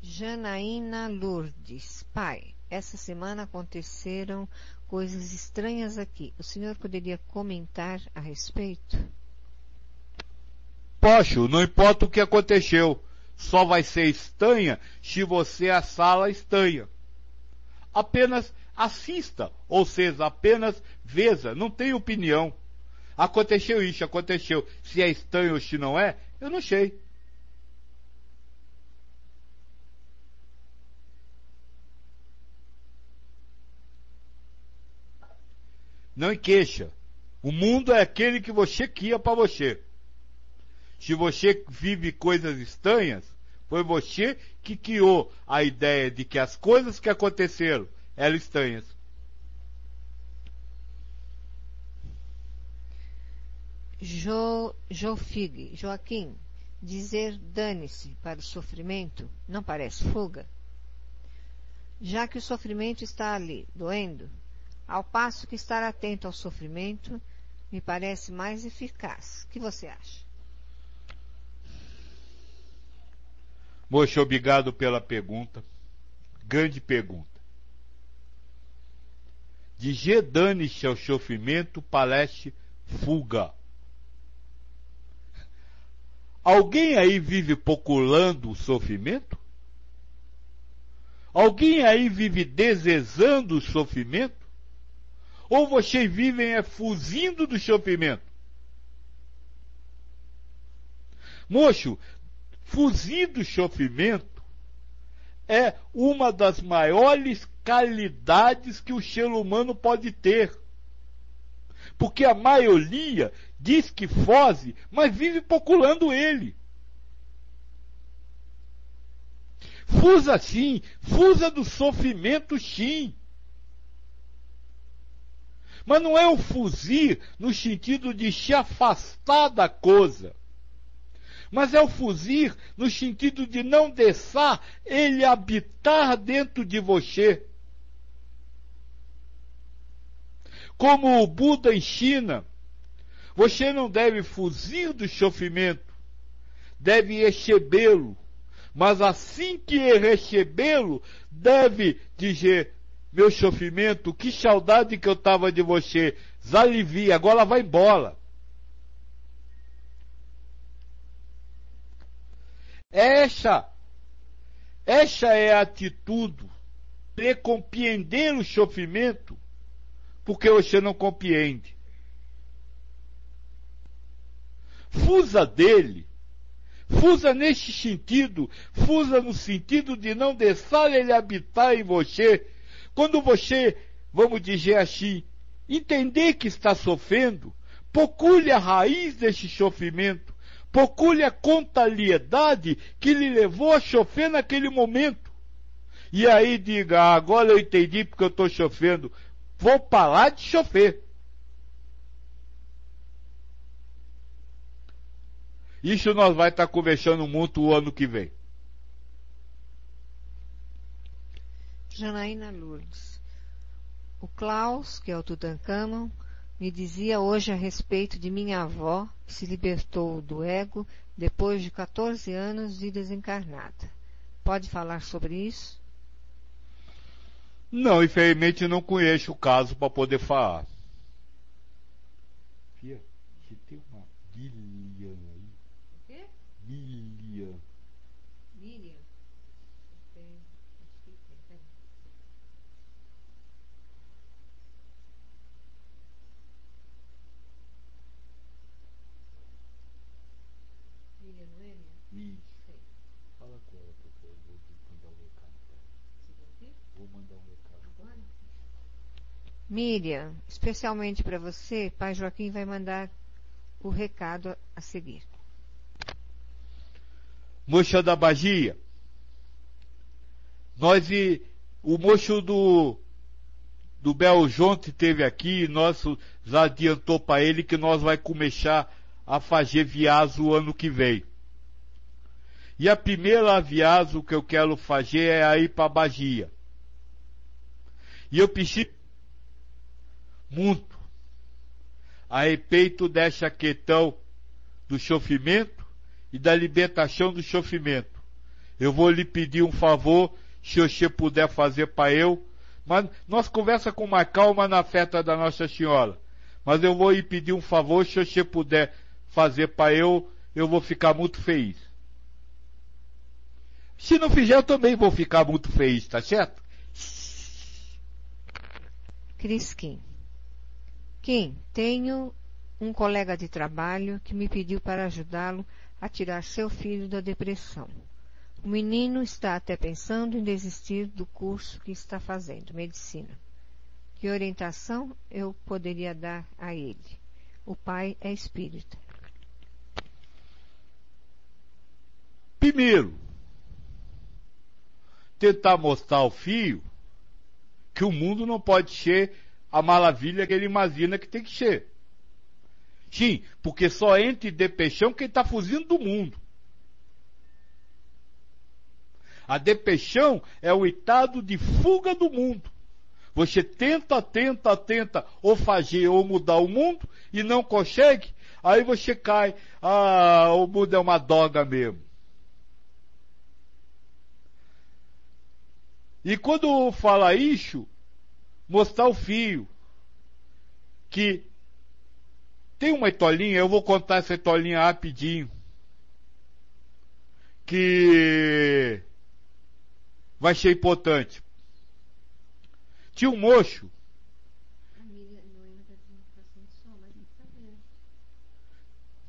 Janaína Lourdes. Pai, essa semana aconteceram coisas estranhas aqui. O senhor poderia comentar a respeito? Posso, não importa o que aconteceu só vai ser estanha se você assá-la estanha. Apenas assista, ou seja, apenas veja, não tem opinião. Aconteceu isso, aconteceu. Se é estanho ou se não é, eu não sei. Não queixa. O mundo é aquele que você cria para você. Se você vive coisas estranhas, foi você que criou a ideia de que as coisas que aconteceram eram estranhas. Jo, Jofig, Joaquim, dizer dane-se para o sofrimento não parece fuga? Já que o sofrimento está ali, doendo, ao passo que estar atento ao sofrimento me parece mais eficaz. O que você acha? Moxa, obrigado pela pergunta. Grande pergunta. De Gedane-se ao sofrimento, parece fuga. Alguém aí vive procurando o sofrimento? Alguém aí vive desejando o sofrimento? Ou vocês vivem é fugindo do sofrimento? Moço, fugir do sofrimento é uma das maiores qualidades que o ser humano pode ter. Porque a maioria diz que foge, mas vive procurando ele. Fusa sim, fusa do sofrimento sim. Mas não é o fugir no sentido de se afastar da coisa. Mas é o fugir no sentido de não deixar ele habitar dentro de você. Como o Buda ensina, você não deve fugir do sofrimento, deve recebê-lo. Mas assim que recebê-lo, deve dizer: meu sofrimento, que saudade que eu estava de você, Zalivia, agora vai embora. Essa, essa é a atitude de compreender o sofrimento, porque você não compreende. Fusa dele, fusa neste sentido, fusa no sentido de não deixar ele habitar em você. Quando você, vamos dizer assim, entender que está sofrendo, procure a raiz deste sofrimento, procure a contaliedade que lhe levou a sofrer naquele momento. E aí diga, ah, agora eu entendi porque eu estou sofrendo, vou parar de sofrer. Isso nós vai estar conversando muito o ano que vem. Janaína Lourdes. O Klaus, que é o Tutankhamon, me dizia hoje a respeito de minha avó, que se libertou do ego depois de 14 anos de desencarnada. Pode falar sobre isso? Não, infelizmente não conheço o caso para poder falar. Fia, você tem uma Lilian aí? O quê? Lilian. Miriam. Tem, acho que tem, peraí. Miriam Noêmia? Isso. Sei. Fala com ela porque eu vou mandar um recado pra ela. Você vai ouvir? Vou mandar um recado. Agora? Miriam, especialmente para você, Pai Joaquim vai mandar o recado a- seguir. Mocha da Bagia. Nós e o mocho do do Beljonte teve aqui, nós já adiantou para ele que nós vai começar a fazer viazo o ano que vem. E a primeira viazo que eu quero fazer é aí para Bagia. E eu preciso muito a respeito dessa questão do sofrimento e da libertação do sofrimento. Eu vou lhe pedir um favor, se você puder fazer para eu, mas nós conversa com mais calma na festa da Nossa Senhora. Mas eu vou lhe pedir um favor, se você puder fazer para eu, eu vou ficar muito feliz. Se não fizer, eu também vou ficar muito feliz, tá certo? Cris Kim. Tenho um colega de trabalho que me pediu para ajudá-lo a tirar seu filho da depressão. O menino está até pensando em desistir do curso que está fazendo, medicina. Que orientação eu poderia dar a ele? O pai é espírita. Primeiro, tentar mostrar ao filho que o mundo não pode ser a maravilha que ele imagina que tem que ser. Sim, porque só entra em depressão quem está fugindo do mundo. A depressão é o estado de fuga do mundo. Você tenta, tenta, tenta ou fazer ou mudar o mundo e não consegue, aí você cai. Ah, o mundo é uma doga mesmo. E quando fala isso, mostrar o fio. Que tem uma etolinha, eu vou contar essa etolinha rapidinho. Que vai ser importante. Tinha um mocho.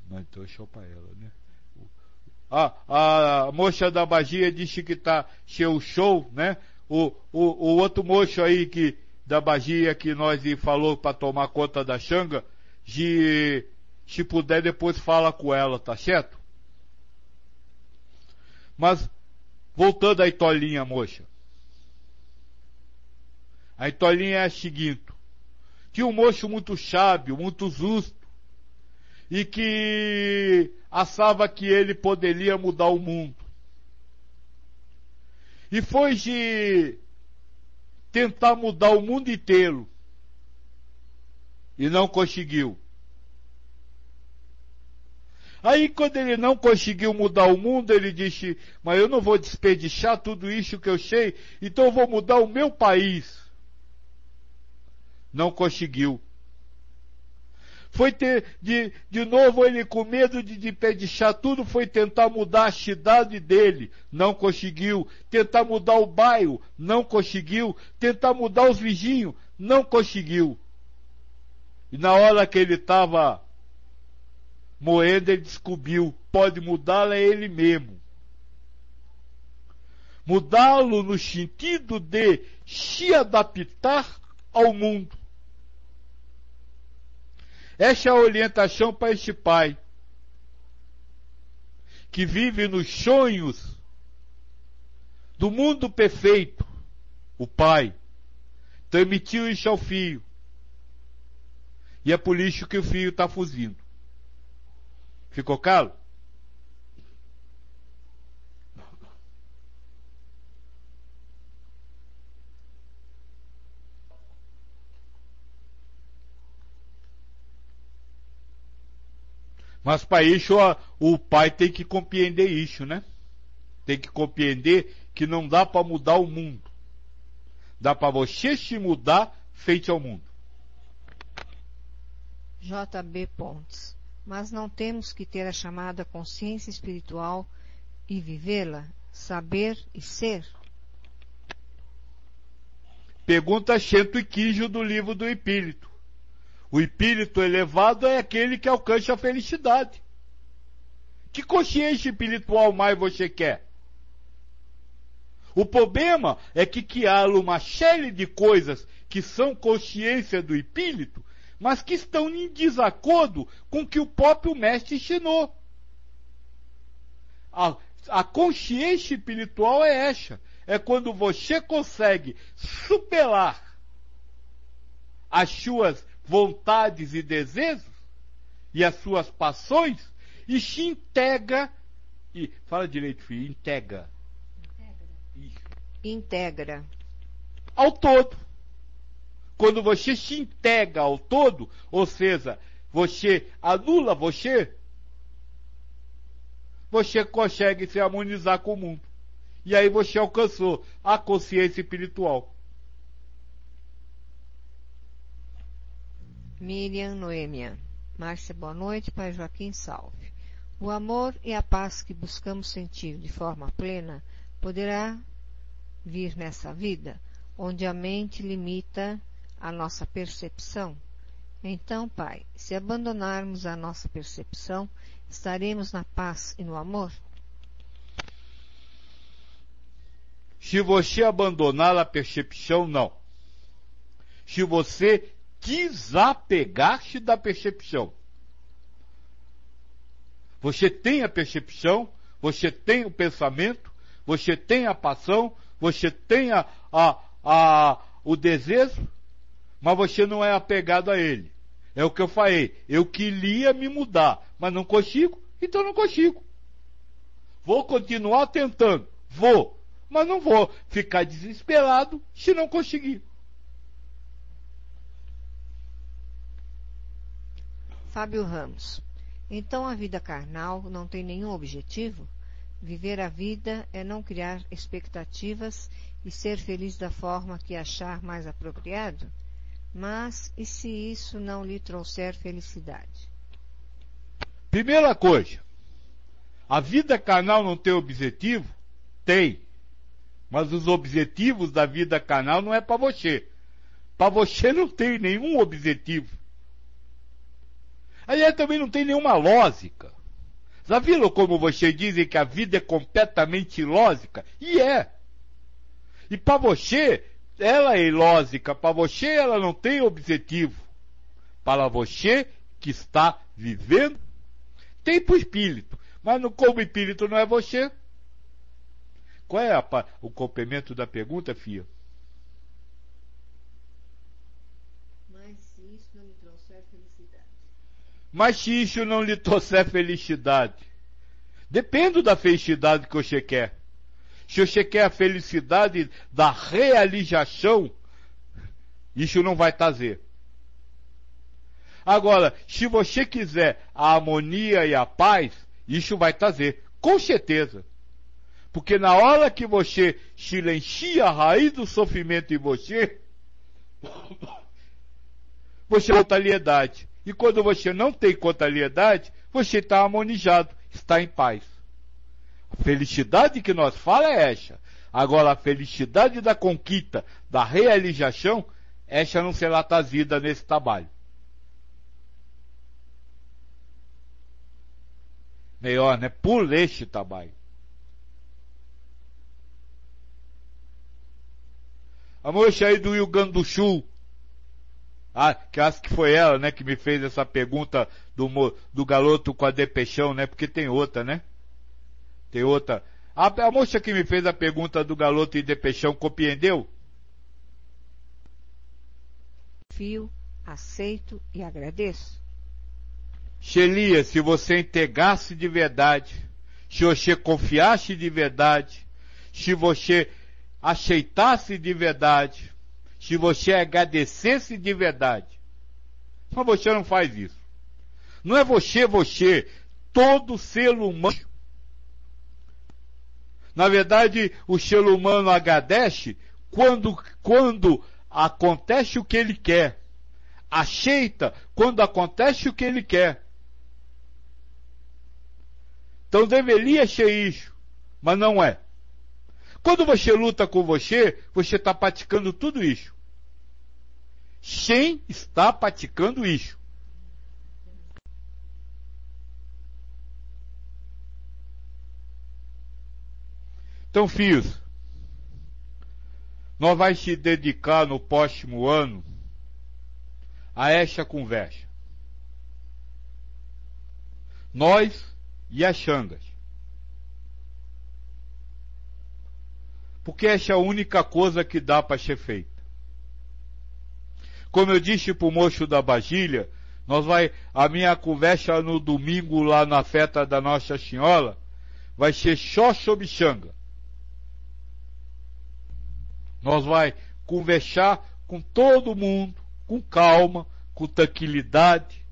Mas então show pra ela, né? A, a moça da Bagia disse que tá cheio show, né? O, o, o outro moço aí que, da Bagia que nós falou para tomar conta da Xanga, de, se puder depois fala com ela, tá certo? Mas, voltando à Itolinha, moça. A Itolinha é a seguinte. Tinha um moço muito sábio, muito justo, e que achava que ele poderia mudar o mundo. E foi de tentar mudar o mundo inteiro. E não conseguiu. Aí quando ele não conseguiu mudar o mundo, ele disse, mas eu não vou desperdiçar tudo isso que eu sei, então eu vou mudar o meu país. Não conseguiu. Foi ter, de, de novo ele com medo de, de pedichar tudo, foi tentar mudar a cidade dele, não conseguiu. Tentar mudar o bairro, não conseguiu. Tentar mudar os vizinhos, não conseguiu. E na hora que ele estava moendo, ele descobriu, pode mudá-lo é ele mesmo. Mudá-lo no sentido de se adaptar ao mundo. Essa é a orientação para este pai, que vive nos sonhos do mundo perfeito. O pai transmitiu isso ao filho. E é por isso que o filho está fugindo. Ficou claro? Mas para isso o pai tem que compreender isso, né? Tem que compreender que não dá para mudar o mundo. Dá para você se mudar feito ao mundo. JB Pontes. Mas não temos que ter a chamada consciência espiritual e vivê-la, saber e ser? Pergunta 115 do livro do Espírito. O espírito elevado é aquele que alcança a felicidade. Que consciência espiritual mais você quer? O problema é que criaram uma série de coisas que são consciência do espírito, mas que estão em desacordo com o que o próprio mestre ensinou. A, a consciência espiritual é essa. É quando você consegue superar as suas vontades e desejos e as suas passões e se integra e fala direito, filho, integra. Integra. Ao todo. Quando você se integra ao todo, ou seja, você anula você, você consegue se harmonizar com o mundo. E aí você alcançou a consciência espiritual. Miriam Noêmia. Márcia, boa noite. Pai Joaquim, salve. O amor e a paz que buscamos sentir de forma plena poderá vir nessa vida, onde a mente limita a nossa percepção. Então, Pai, se abandonarmos a nossa percepção, estaremos na paz e no amor? Se você abandonar a percepção, não. Se você desapegar-se da percepção. Você tem a percepção, você tem o pensamento, você tem a paixão, você tem a, a, a, o desejo, mas você não é apegado a ele. É o que eu falei. Eu queria me mudar, mas não consigo, então não consigo. Vou continuar tentando. Vou. mas não vou ficar desesperado se não conseguir. Fábio Ramos. Então a vida carnal não tem nenhum objetivo? Viver a vida é não criar expectativas e ser feliz da forma que achar mais apropriado? Mas e se isso não lhe trouxer felicidade? Primeira coisa, a vida carnal não tem objetivo? Tem. Mas os objetivos da vida carnal não é para você. Para você não tem nenhum objetivo. Aí também não tem nenhuma lógica. Já viram como vocês dizem que a vida é completamente ilógica? E é. E para você, ela é ilógica. Para você, ela não tem objetivo. Para você que está vivendo, tem para o espírito. Mas no, como espírito não é você. Qual é a, o complemento da pergunta, Fia? Mas se isso não lhe trouxer felicidade. Mas se isso não lhe trouxer felicidade. Depende da felicidade que você quer. Se você quer a felicidade da realização, isso não vai trazer. Agora, se você quiser a harmonia e a paz, isso vai trazer, com certeza. Porque na hora que você silencia a raiz do sofrimento em você, você tem contrariedade. E quando você não tem contrariedade, você está harmonizado, está em paz. A felicidade que nós fala é essa. Agora, a felicidade da conquista, da realização, essa não será trazida nesse trabalho. Melhor, né? Por este trabalho. A moça aí do Rio Grande do Sul. Ah, que acho que foi ela, né, que me fez essa pergunta do, do garoto com a depressão, né? Porque tem outra, né? Tem outra. A, a moça que me fez a pergunta do galoto e depressão compreendeu? Fio, aceito e agradeço. Xelia, se você entregasse de verdade, se você confiasse de verdade, se você aceitasse de verdade, se você agradecesse de verdade. Mas você não faz isso. Não é você, você, todo ser humano na verdade, o ser humano agradece quando, quando acontece o que ele quer. Aceita quando acontece o que ele quer. Então deveria ser isso, mas não é. Quando você luta com você, você está praticando tudo isso. Sem está praticando isso. Então, filhos, nós vamos se dedicar no próximo ano a esta conversa. Nós e as Xangas. Porque essa é a única coisa que dá para ser feita. Como eu disse para o moço da Bagilha, nós vai, a minha conversa no domingo lá na festa da Nossa Senhora vai ser só sobre Xanga. Nós vai conversar com todo mundo, com calma, com tranquilidade.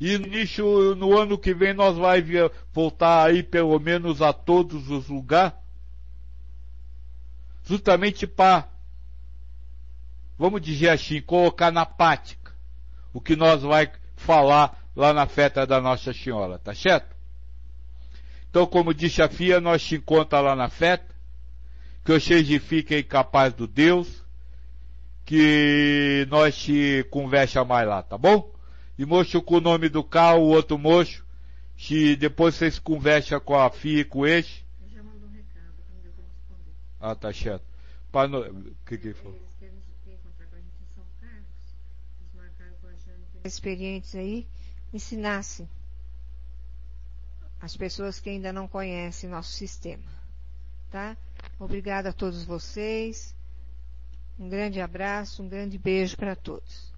E nisso, no ano que vem nós vai voltar aí pelo menos a todos os lugares. Justamente para, vamos dizer assim, colocar na prática o que nós vai falar lá na festa da Nossa Senhora, tá certo? Então, como disse a FIA, nós te encontra lá na festa que vocês fiquem capaz do Deus, que nós te conversa mais lá, tá bom? E moço com o nome do carro, o outro moço, se depois vocês conversam com a FIA e com esse. São Carlos. Eles marcaram com a gente. Experientes aí, ensinassem as pessoas que ainda não conhecem nosso sistema. Tá? Obrigada a todos vocês. Um grande abraço, um grande beijo para todos.